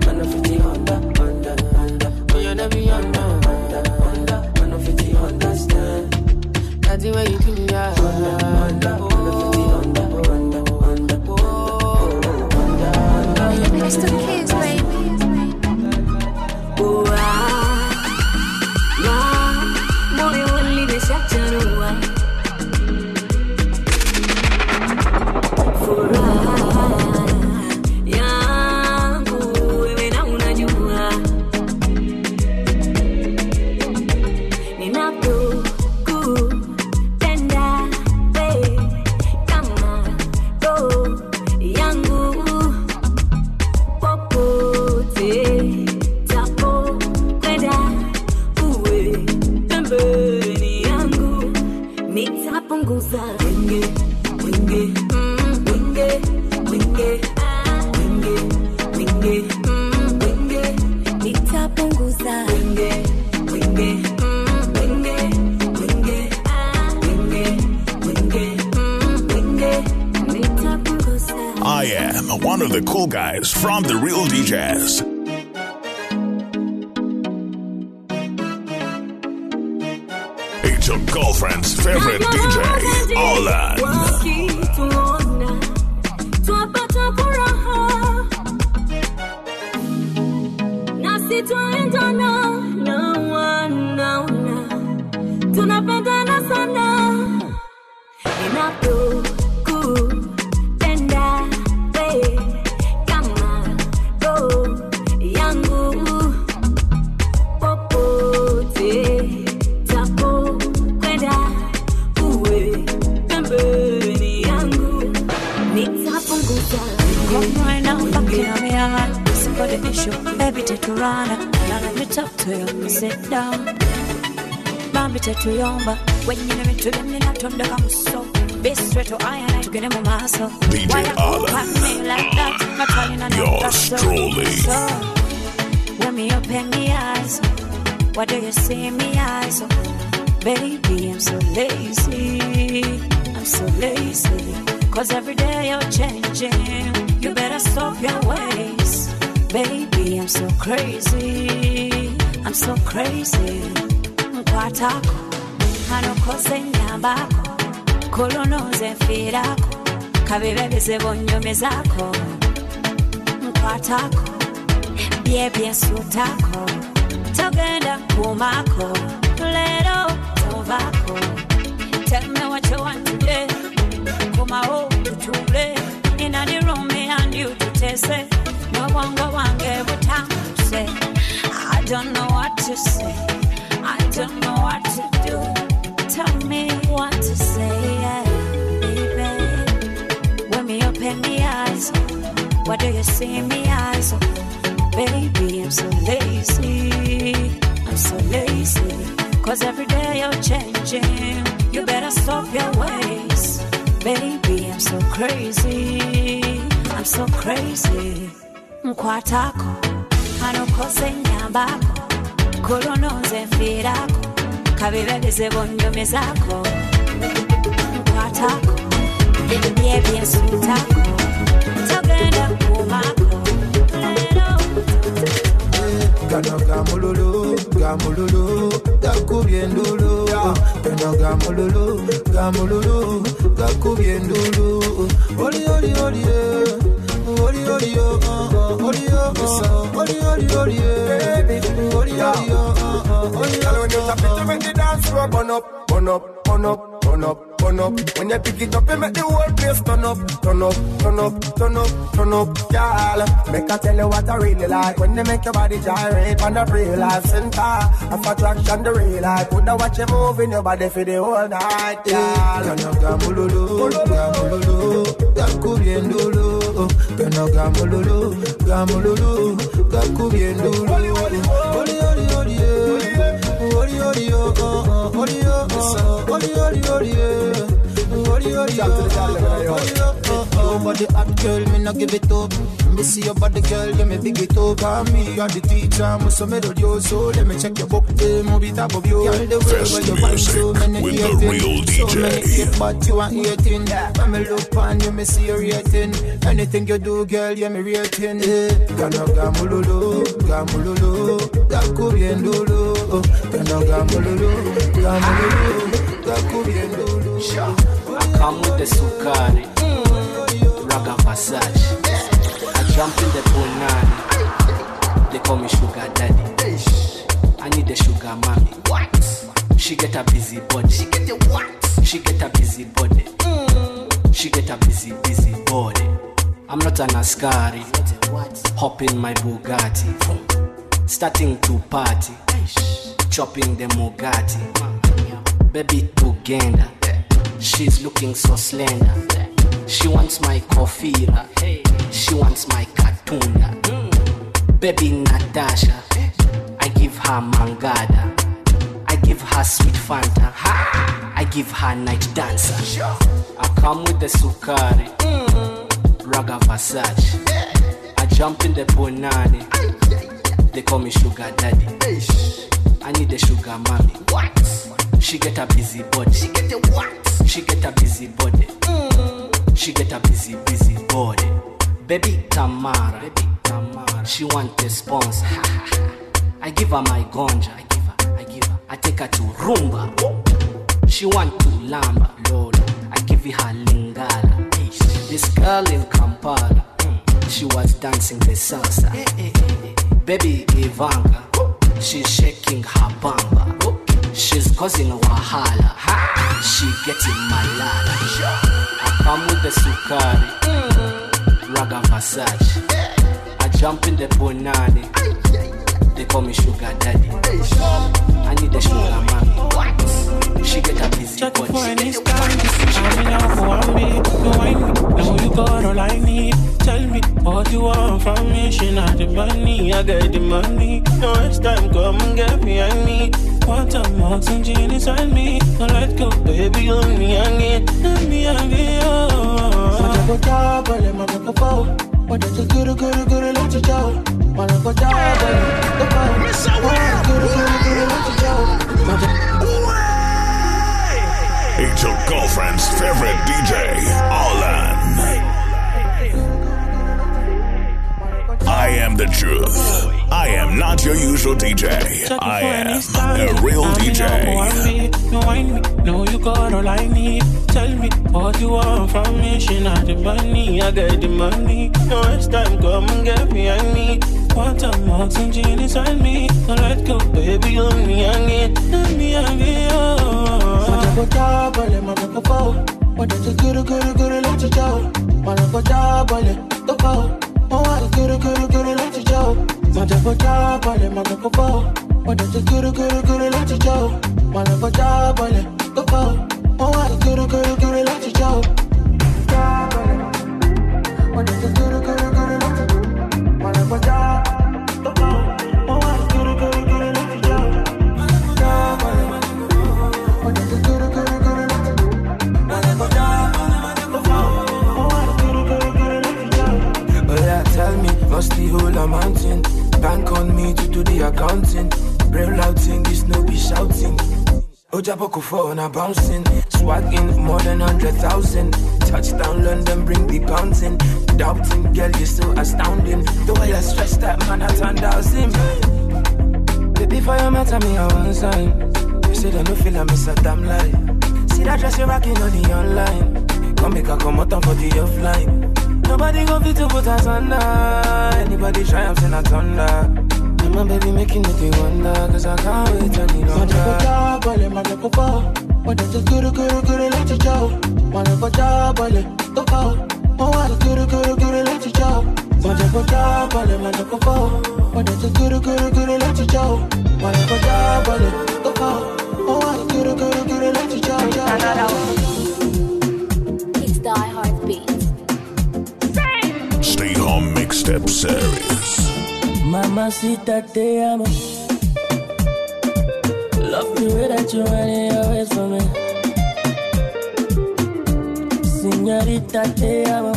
me open the eyes What do you see in me eyes Oh, Baby, I'm so lazy I'm so lazy Cause every day you're changing You better stop your ways. Baby, I'm so crazy. I'm so crazy. Nkwatako, hanokose nyambako, kolonoze nfiirako, kabibe bizibu nnyumizako. Nkwatako, byebye nsutako, togenda kumako, leero tovako. Tell me what you want to do. Come out to tule. In the room, me and you to taste it. No one go and give a time to say. I don't know what to say. I don't know what to do. Tell me what to say, yeah, baby. When me open me eyes, what do you see in me eyes? Baby, I'm so lazy. I'm so lazy. Cause every day you're changing. You better stop your ways. Baby, I'm so crazy. I'm so crazy. Nkwatako, hanokose nyambako, kolonoze nfiirako, kabibe bizibu nnyumizako. Nkwatako, byebye nsutako, togenda kumako. Kano gamululu, gamululu, gakubye endulu. Kano gamululu, gamululu, gakubye endulu. Oli oli oli eh. oli oli oh, oh, oh, oli oh, oh, oh, oli oli oli eh. oli oli oli Girl, when you tap it, you make the dance floor burn up, burn up, burn up, burn up, burn up. When you pick it up, you make the whole place turn up, turn up, turn up, turn up, turn up. Girl, make I tell you what I really like. When they make your body gyrate on the real life center of attraction, the real life. Would I watch you moving your body for the whole night, girl? Kano gamululu, gamululu, gakubye endulu. Kano gamululu, gamululu, gakubye eh. oli oli oh, oh, oh, oli oh, oh, oh, oli oli oli eh. Oli oli oh, oh, oh, oli oh, oh, oh. Your body hot girl, me no give it up. Me see your body girl, yeah me big it up. And me are the teacher, me so me do you so. Let me check your book, eh, move it up of you. Girl, the way where you find so many with the real So DJ. many hate, but you are hating. When me look on you, me see you rating. Anything you do, girl, yeah me rating. Eh, Gano gamululu, gamululu, gakubye ndulu. Gano gamululu, gamululu, gakubye ndulu. The sukari, raga Versace. I jump in the punani, they call me sugar daddy. I need the sugar mommy. What? She get a busy body. She get a what? She get a busy body. She get a busy, busy body. I'm not an askari. Hop in my Bugatti. Starting to party. Chopping the Mugatti. Baby Uganda. She's looking so slender. She wants my kofira. She wants my katunda. Baby Natasha. I give her mangada. I give her sweet Fanta. I give her night dancer. I come with the sukari. Raga Versace. I jump in the punani. They call me sugar daddy. I need the sugar mommy. What? She get a busy body. She get a what? She get a busy body. Mm. She get a busy, busy body. Baby Tamara. Baby Tamara. She want a sponsor. I give her my gonja. I give her. I give her. I take her to Rumba. She want to lamba. Lolo. I give her Lingala. This girl in Kampala. Mm. She was dancing the salsa. Eh, eh, eh, Baby Ivanka. She's shaking her bamba. She's causing wahala. She getting malala. I come with the sukari. Mm. Raga Versace. I jump in the punani. They call me sugar daddy. I need the sugar mommy. She get a busy Check body. for any stars. I'm in love for me. You want me. Now you got all I need. Tell me what you want from me. She not the money. I got the money. No waste time. Come and get me. Want some oxygen inside me. No let go, baby. On me again. Let me again. Maja ko tabale, maja ko pao. Maja ko guru guru guru let you go. Maja ko tabale, ko pao. Maja guru guru guru let you go. It's your girlfriend's favorite DJ, Alan. Am the truth. I am not your usual DJ. I am a real DJ. You whine me, know you got all I need. Tell me what you want from me. She not the money, I got the money. No it's time, come and get me, I need. Want some oxygen inside me. Don't let go, baby, on me, I need. Let me, I need, oh. Majakota bale majakofo Wadete guru guru guru leti jao Majakota bale tofo Mawari guru guru guru leti jao Majakota bale majakofo Wadete guru guru guru leti jao Majakota bale tofo Mawari guru guru guru leti jao Wadete guru guru guru leti the whole amounting? Bank on me to do the accounting. Brain louting, this no be shouting. Oh, Ojaboko phone a bouncing, swagging more than hundred thousand. Touchdown London, bring the bouncing. in. Doubting, girl, you're so astounding. The way I stretch that man, I turned out him. Baby, for your matter, me a one sign. You say that no feel I miss a damn lie. See that dress you're rocking on the online. Come make a come out for the offline. Nobody go fit to put us under. Anybody try, I'm saying I thunder. And my baby making me think wonder, cause I can't wait any longer. Majakota bale majakofo Wadete guru guru guru leti jao Majakota bale tofo Mawari guru guru guru leti jao Majakota bale majakofo Wadete guru guru guru leti jao Majakota bale tofo Mawari guru guru guru leti jao It's mixtape series. Mamacita, te amo. Love way that you run it always for me. Señorita, te amo.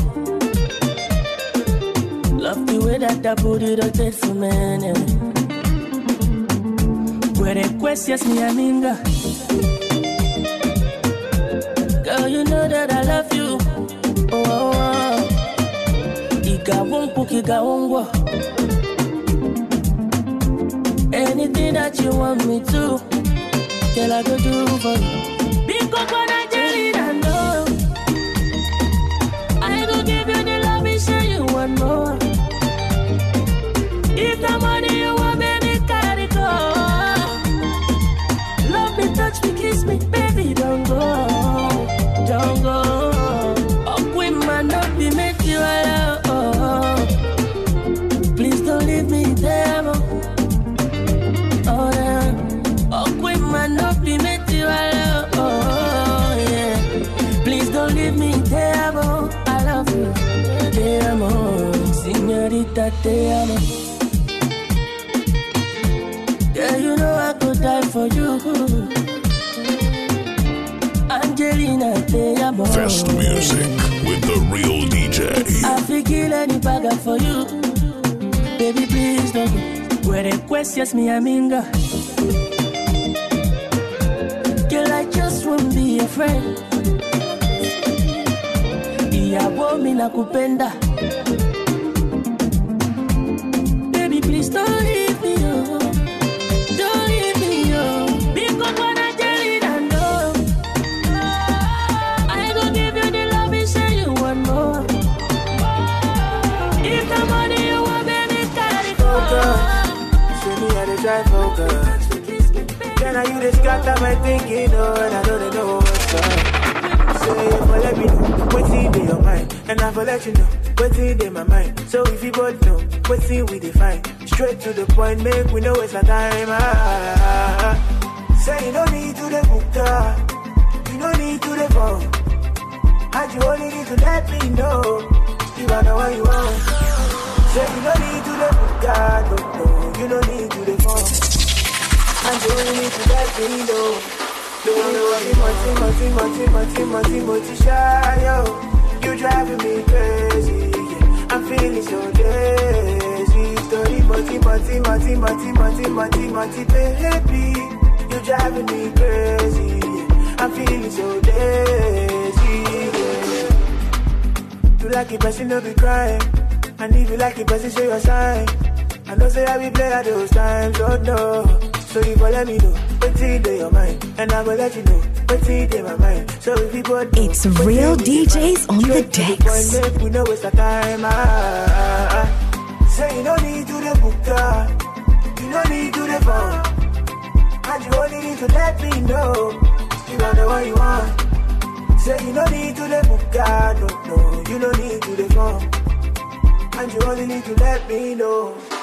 Love the way that that booty rotate for me. Puede cuestias mi amiga. Girl, you know that I love you. Igawonku, kigawongwa. Anything that you want me to, girl, I go do for you. For you. Angelina, amo. Fest music with the real DJ. I feel kill any bagger for you. Baby, please don't go. Where the questions me aminga. Girl, I just won't be a friend. Ìyàwó mi nakupenda. Focus. Then I you just got my thinking, oh, and I don't know what's up. Say if I let me know what's in your mind, and I will let you know what's in my mind. So if you both know what's in we define, straight to the point, make we know it's a time. Ah, say you don't need to the book, you don't need to the phone. And you only need to let me know you are the one you want. Say you don't need to the book, no, no, you don't need to the phone. You driving me crazy, yeah. I'm feeling so lazy. Story, moti, moti, moti, moti, moti, baby. You driving me crazy, yeah. I'm feeling so lazy, yeah. You like it, she no be crying. And if you like it, person show your sign. I know say I be play at those times, oh no. So you go let me know, what's in your mind. And I go let you know, what's in my mind. So if you go It's real DJs on the decks. We know waste our time. Ah. Say you don't need to the book, ah. you don't need to the phone. And you only need to let me know you are the one you want. Say you don't need to the book, ah, no, no, you don't need to the phone. And you only need to let me know.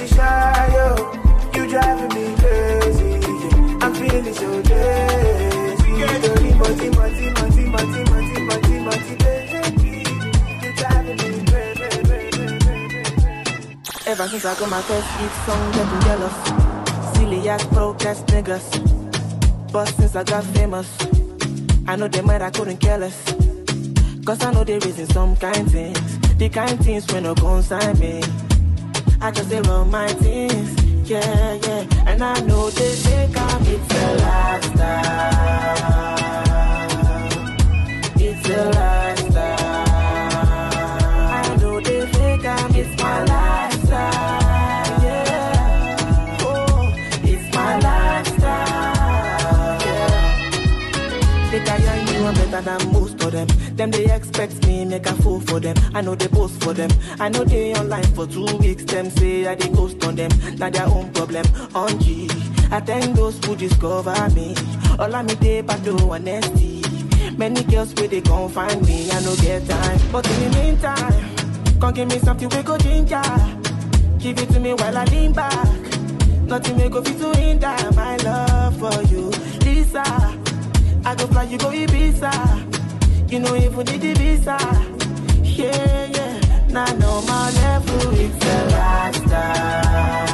You shy, yo. You driving me crazy. I'm feeling so crazy. You don't need baby. You driving me crazy. Ever since I got my first hit song, getting jealous. Silly ass broke ass niggas. But since I got famous, I know they might I couldn't care less. Cause I know there is in some kind things. The kind things when no consign me. I just say run my things. Yeah, yeah. And I know they think I'm it's a lifestyle. It's a lifestyle. I know they think I'm it's my lifestyle. Yeah. Oh, better than most of them. Them they expect me make a fool for them. I know they post for them. I know they online for two weeks. Them say I they ghost on them. Now their own problem. On G. I thank those who discover me. All I me they but do honesty. Many girls where they gon' find me. I no get time. But in the meantime, come give me something we go ginger. Give it to me while I lean back. Nothing make go fit to hinder my love for you, Lisa. I go fly, you go Ibiza. You know even need the visa. Yeah, yeah. Now know my level, it's a lifestyle.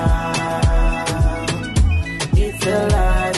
It's a lifestyle.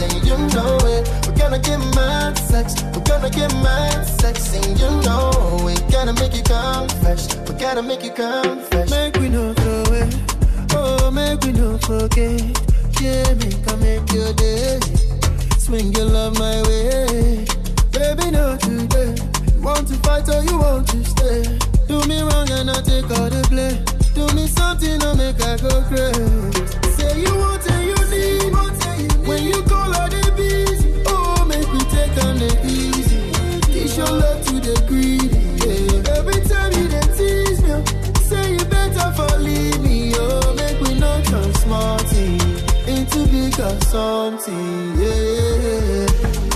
And you know it. We're gonna get mad sex, we're gonna get mad sex, and you know we gotta make you come fresh. We gotta make you come fresh. Make we no throw it, oh make we no forget. Yeah, make I make your day. Swing your love my way, baby, not today. You want to fight or you want to stay? Do me wrong and I take all the blame. Do me something to make I go crazy. Say you want and you. When you call her the oh make on the easy. Your love to the greedy. Every time say you better me. Oh make not turn into something.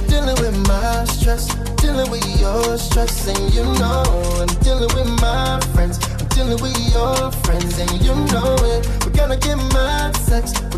Dealing with my stress, dealing with your stress, and you know I'm dealing with my friends. I'm dealing with your friends, and you know it. We're gonna get mad sex,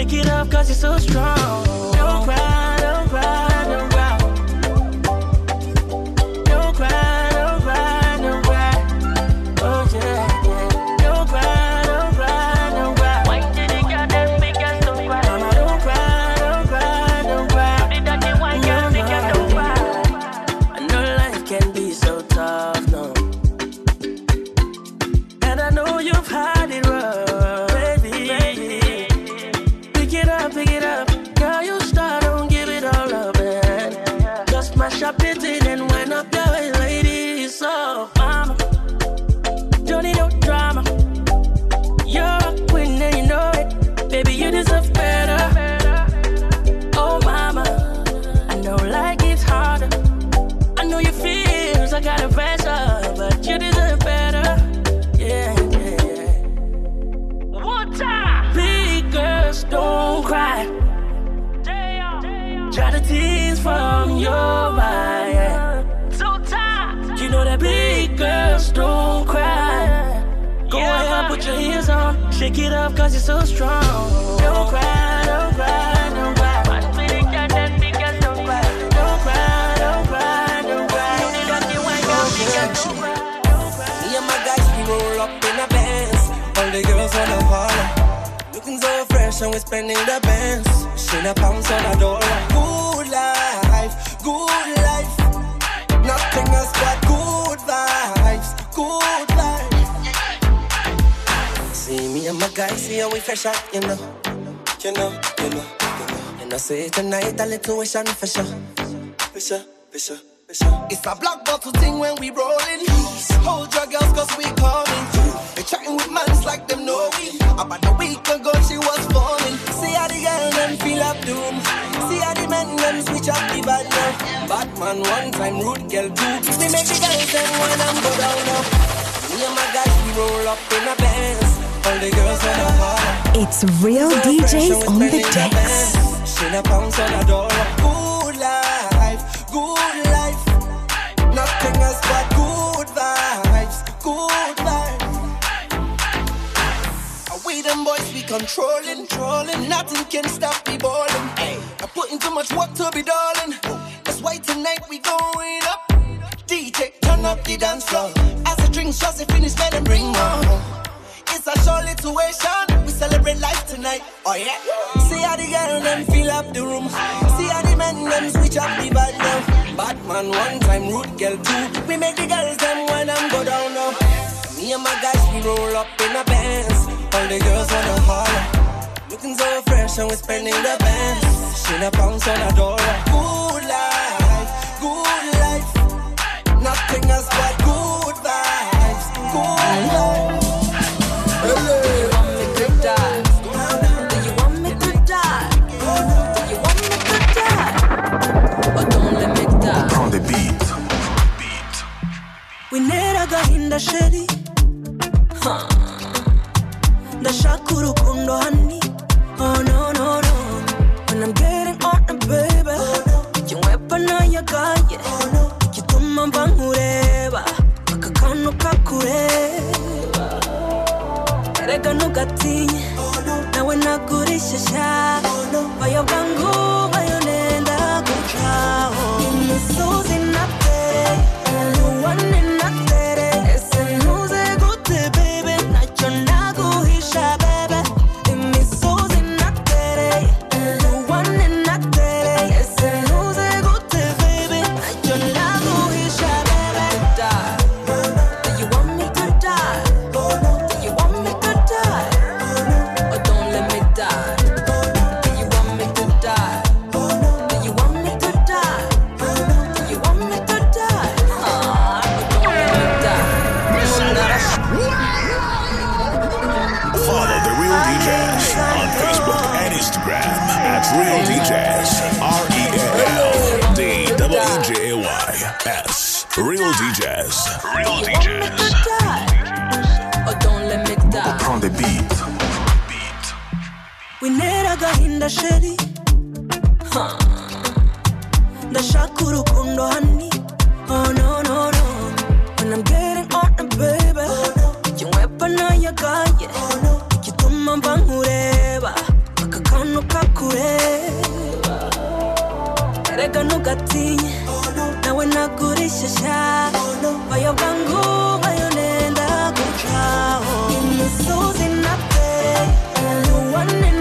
Shake it up, cause you're so strong. Girls don't cry. Go ahead, put your heels on. Shake it up, cause you're so strong. Don't cry, don't cry, don't cry. All the girls wanna holler. Look Looking so fresh and we're spending the bands. She a pounds on a dollar. Good life, good life. Nothing else but good vibes, See me and my guys, see how we fresh out, you know. You know, you know, you know. And I say tonight a little wish and for sure. For sure, for sure. It's a black bottle thing when we rollin'. Hold your girls cause we coming. Through. They chatting with mans like them know we. About a week ago she was falling. See how the girl them feel up doom. See how the men them switch up the bad now. Batman one time, rude girl two. We make the girls them when I'm go down now. Me and my guys we roll up in a Benz. It's real DJs on the decks. Good life, good life. Nothing else but good vibes, good vibes. We them boys we controlling, trolling. Nothing can stop me balling. I'm putting too much work to be darling. That's why tonight we going up. DJ, turn up the dance floor. As the drinks just finish, let them bring more. It's a show situation. We celebrate life tonight. Oh yeah. See how the girl them fill up the room. See how the men them switch up the vibe now. Batman one time, rude girl two. We make the girls them when I'm go down now. Me and my guys we roll up in a Benz. All the girls wanna holler. Looking so fresh and we spending the bands. She a pounds on a dollar. Good life, good life. Nothing else but good vibes, good life. Winera agahinda sheri. Ha. ndashaka urukundo hani. Oh no no no. When i'm getting on a baby ikinywepa nayagaye igituma mva nkureba aka kantu kakureba erega ntugatinye nawe nagurishyashya bayo bwangu Real DJs. R E A L D E E J A Y S. Real DJs. Real DJs. Or don't let me die. Prends des beats. winera agahinda sheri Ha. ndashaka urukundo hani oh no no no when i'm getting on a baby ikinywepa nayagaye igituma mva nkureba kakureba erega ntugatinye nawe nagurishyashya bayo bwangu bayo nenda gucaho imisozi natereye nuwane natereye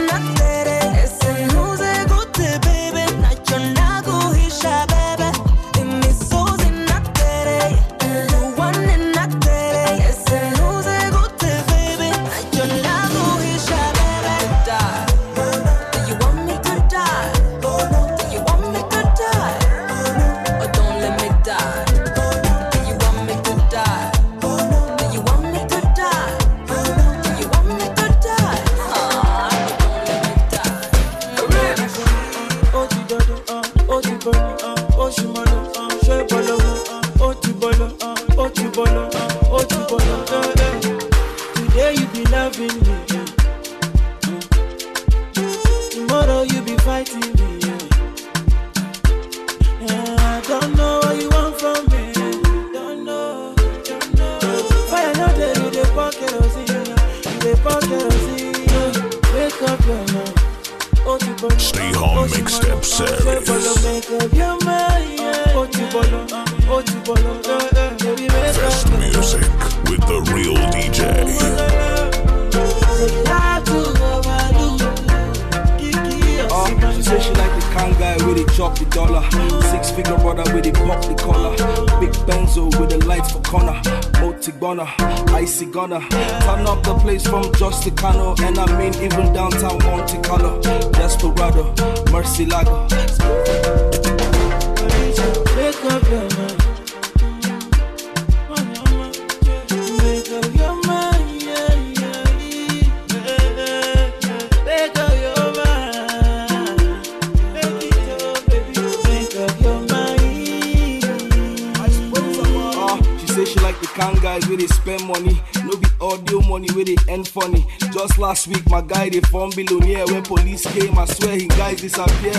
life disappear.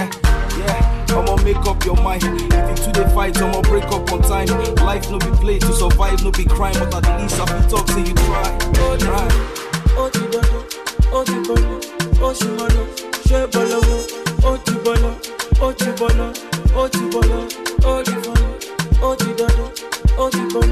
Yeah, I'ma make up your mind. If you two they fight, I'ma break up on time. Life no be play to survive, no be crime. But at least I'll be talk say you try. Try. O ti bolo, o ti bolo, o si molo, ṣe bolo wo. O ti bolo, o ti bolo, o ti bolo, o ti bolo, o ti dodo, o ti bolo.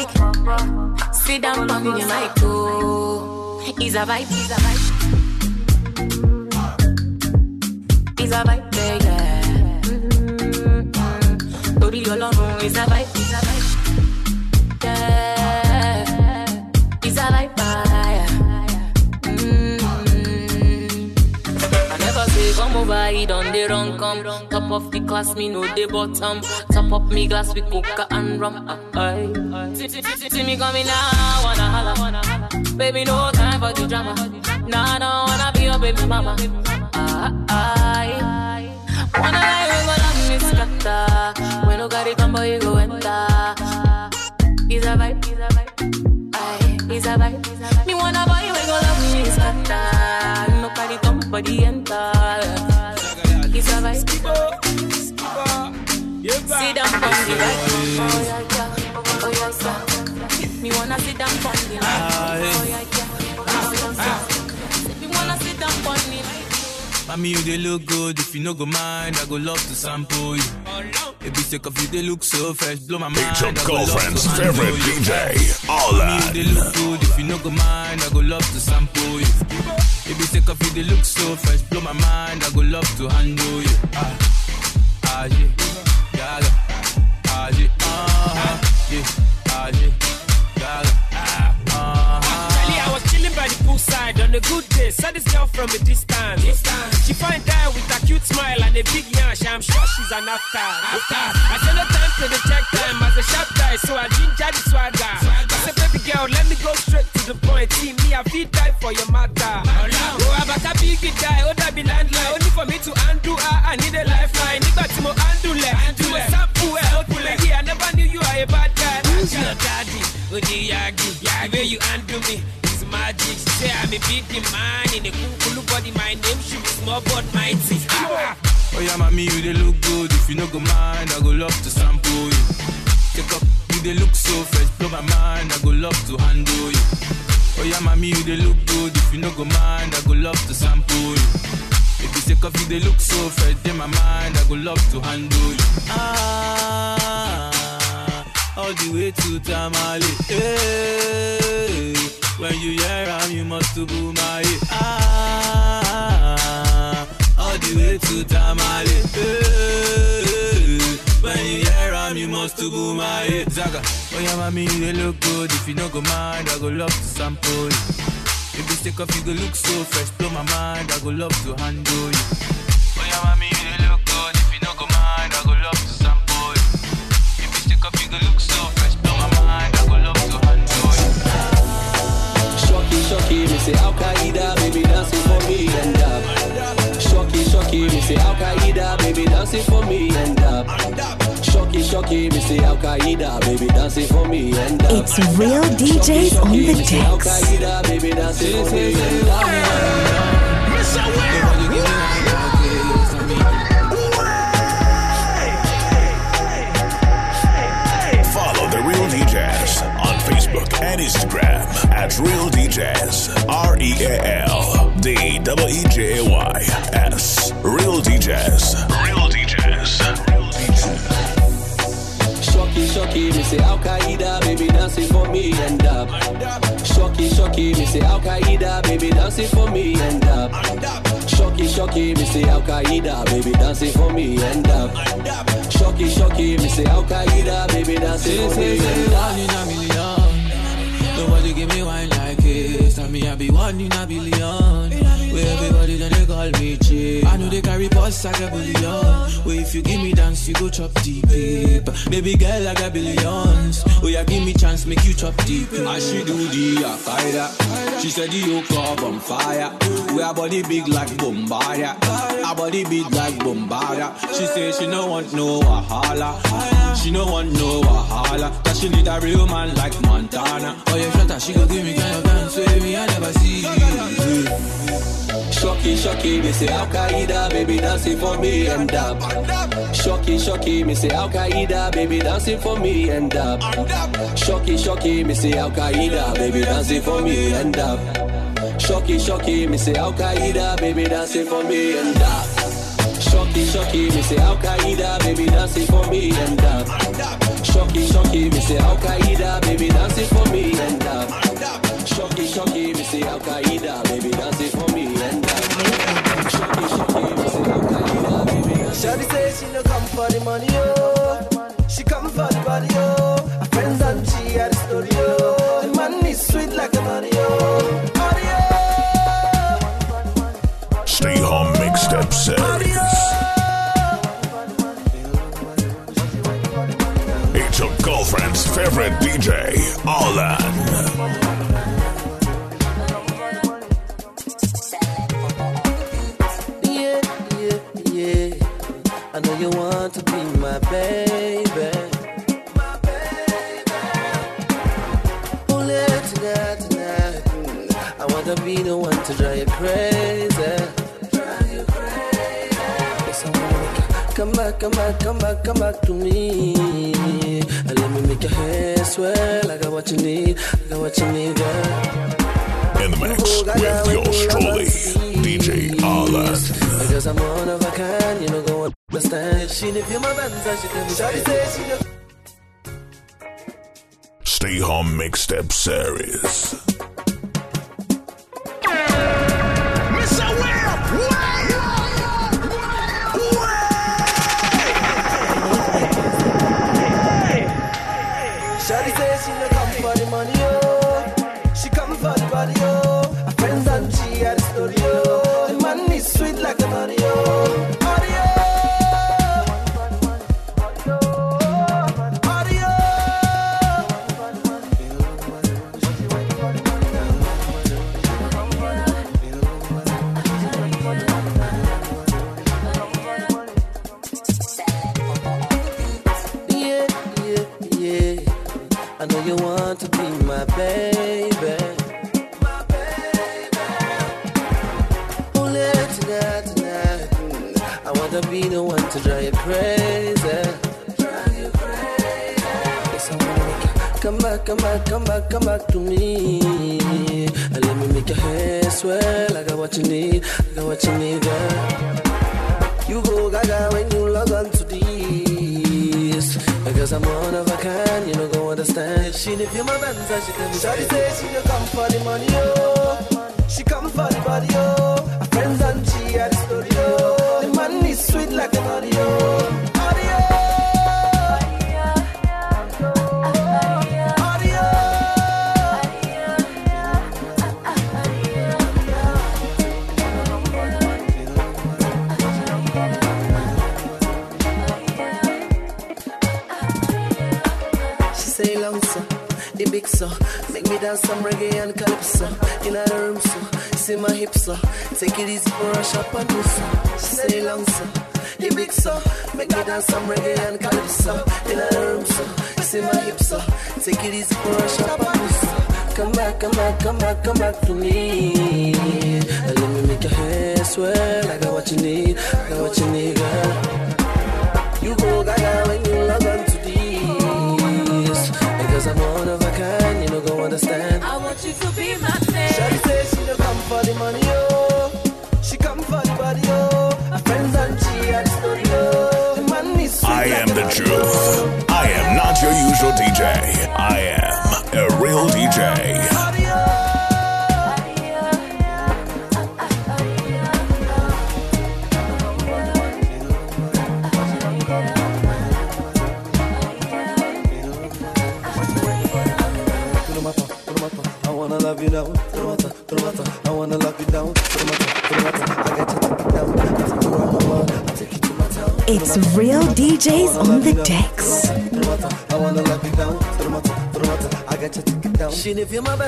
Mic. Sit down on the mic, oh. It's a vibe, it's a vibe. It's a vibe, yeah. Torí Ọlọ́run, it's a vibe, it's a vibe. Yeah. It's a vibe, yeah. Mm-hmm. I never say come over, he done the wrong come. Top of the class, me know the bottom. Top up me glass with coca and rum. Aye. See, see, see, see me coming now, wanna holla. Baby, no time for the drama. Nah, nah, wanna be your baby mama. Aye. Wanna lie, we go love me scatter. When no got it come, boy, you go enter. It's a vibe, it's a vibe. Aye, it's a vibe. Me wanna boy, we go love me scatter. No carry come, body enter. On the right. Oh yeah, yeah. Oh yeah, yeah. Me wanna sit down on the right. Oh yeah, yeah. Oh yeah, yeah. Me wanna sit down on the right. Mommy, you they look good. If you no go mind, I go love to sample you. If you sick of you, they look so fresh, blow my mind. It's your I go love girlfriend's favorite. DJ, Mommy, you they look good. If you no go mind, I go love to sample you. If you sick of you, they look so fresh, blow my mind. I go love to handle you. Ah, ah, yeah, yeah, yeah, uh-huh, yeah, ah, uh-huh. Actually, I was chilling by the poolside on a good day. Saw this girl from a distance. She find out with a cute smile and a big yash. I'm sure she's an after. after. I said no time to the check time as a sharp guy, so I ginger the swagger. I said, baby girl, let me go straight to the point. See me, I feel die for your matter. Oh, about a big guy, oh, that be landline. Only for me to undo her, I need a lifeline. Nígbà tí mo undo lẹ̀, tí mo sample ẹ̀, a bad guy. Who's your daddy? Odi Yagi, the way you undo me is magic. She say I'm a big man in a cool, body. My name should be small but mighty. Ah. Oh yeah, mommy, you they look good. If you no go mind, I go love to sample you. Take up, you they look so fresh, blow my mind. I go love to handle you. Oh yeah, mommy, you they look good. If you no go mind, I go love to sample you. If you take off, you they look so fresh, in my mind. I go love to handle you. Ah, all the way to Tamale. Hey, when you hear am, you must to boom my Ah, all the way to Tamale. Hey, when you hear am, you must to boom my Zaga, oh yeah, mommy, you look good. If you no go mind, I go love to sample you. If you take off, you go look so fresh, blow my mind. I go love to handle you. Shocky, shocky, me say Al Qaeda, baby dancing for me and up. Shocky, shocky, me say Al Qaeda, baby dancing for me and up. Shocky, shocky, me say Al Qaeda, baby dancing for me and up. It's real DJs on the me say Al decks. Qaeda, baby dancing for me and up. Follow Facebook and Instagram at Real DJs. R E A L D E E J A Y S. Real DJs. Real DJs. Shocky, shocky, me say Al Qaeda, baby dancing for me and up. Shocky, shocky, me say Al Qaeda, baby dancing for me and up. Shocky, shocky, me say Al Qaeda, baby dancing for me and up. Shocky, shocky, me say Al Qaeda, baby dancing for me and up. A million. Nobody give me wine like this. Tell me I be one in a billion. Where everybody then they call me J. I know they carry boss like a billion. Where if you give me dance, you go chop deep. Baby girl, I got billions. Oh yeah, give me chance, make you chop deep. As she do the Akaida. She said the yoke up on fire. We our body big like Bombardier. Our body big like Bombardier. She say she no want no wahala. She no want no wahala. That she need a real man like Montana. Oh yeah, shut up, she go give me kind of dance with me I never see. Shocky, shocky, me say Al Qaeda, baby dancing for me and dab. Shocky, shocky, me say Al Qaeda, baby dancing for me and dab. Shocky, shocky, me say Al Qaeda, baby dancing for me and dab. Shocky, shocky, me say Al Qaeda, baby dancing for me and dab. Shocky, shocky, me say Al Qaeda, baby dancing for me and dab. Shocky, shocky, me say Al Qaeda, baby dancing for me and dab. Shocky, shocky, me say Al Qaeda, baby dancing for me and dab. Shocky, shocky, me say Al Qaeda, baby dancing Shawty say she no come for the money, oh. She come for the body, oh. Her friends and she at the studio. The man is sweet like a Mario. Stay home mixtape series. It's your girlfriend's favorite DJ, Alan. You want to be my baby. My baby. Tonight, tonight. I want to be the one to drive you. Come back, come back, come back, come back to me. And let me make your hair swell. I got what you need, I got what you need, girl. In the mix oh, with yours truly, DJ Alan. Because I'm one of a kind, you know, go understand. She didn't feel my bands, I should tell me. Shawty say she just Stay home mixtape series. Shawty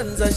never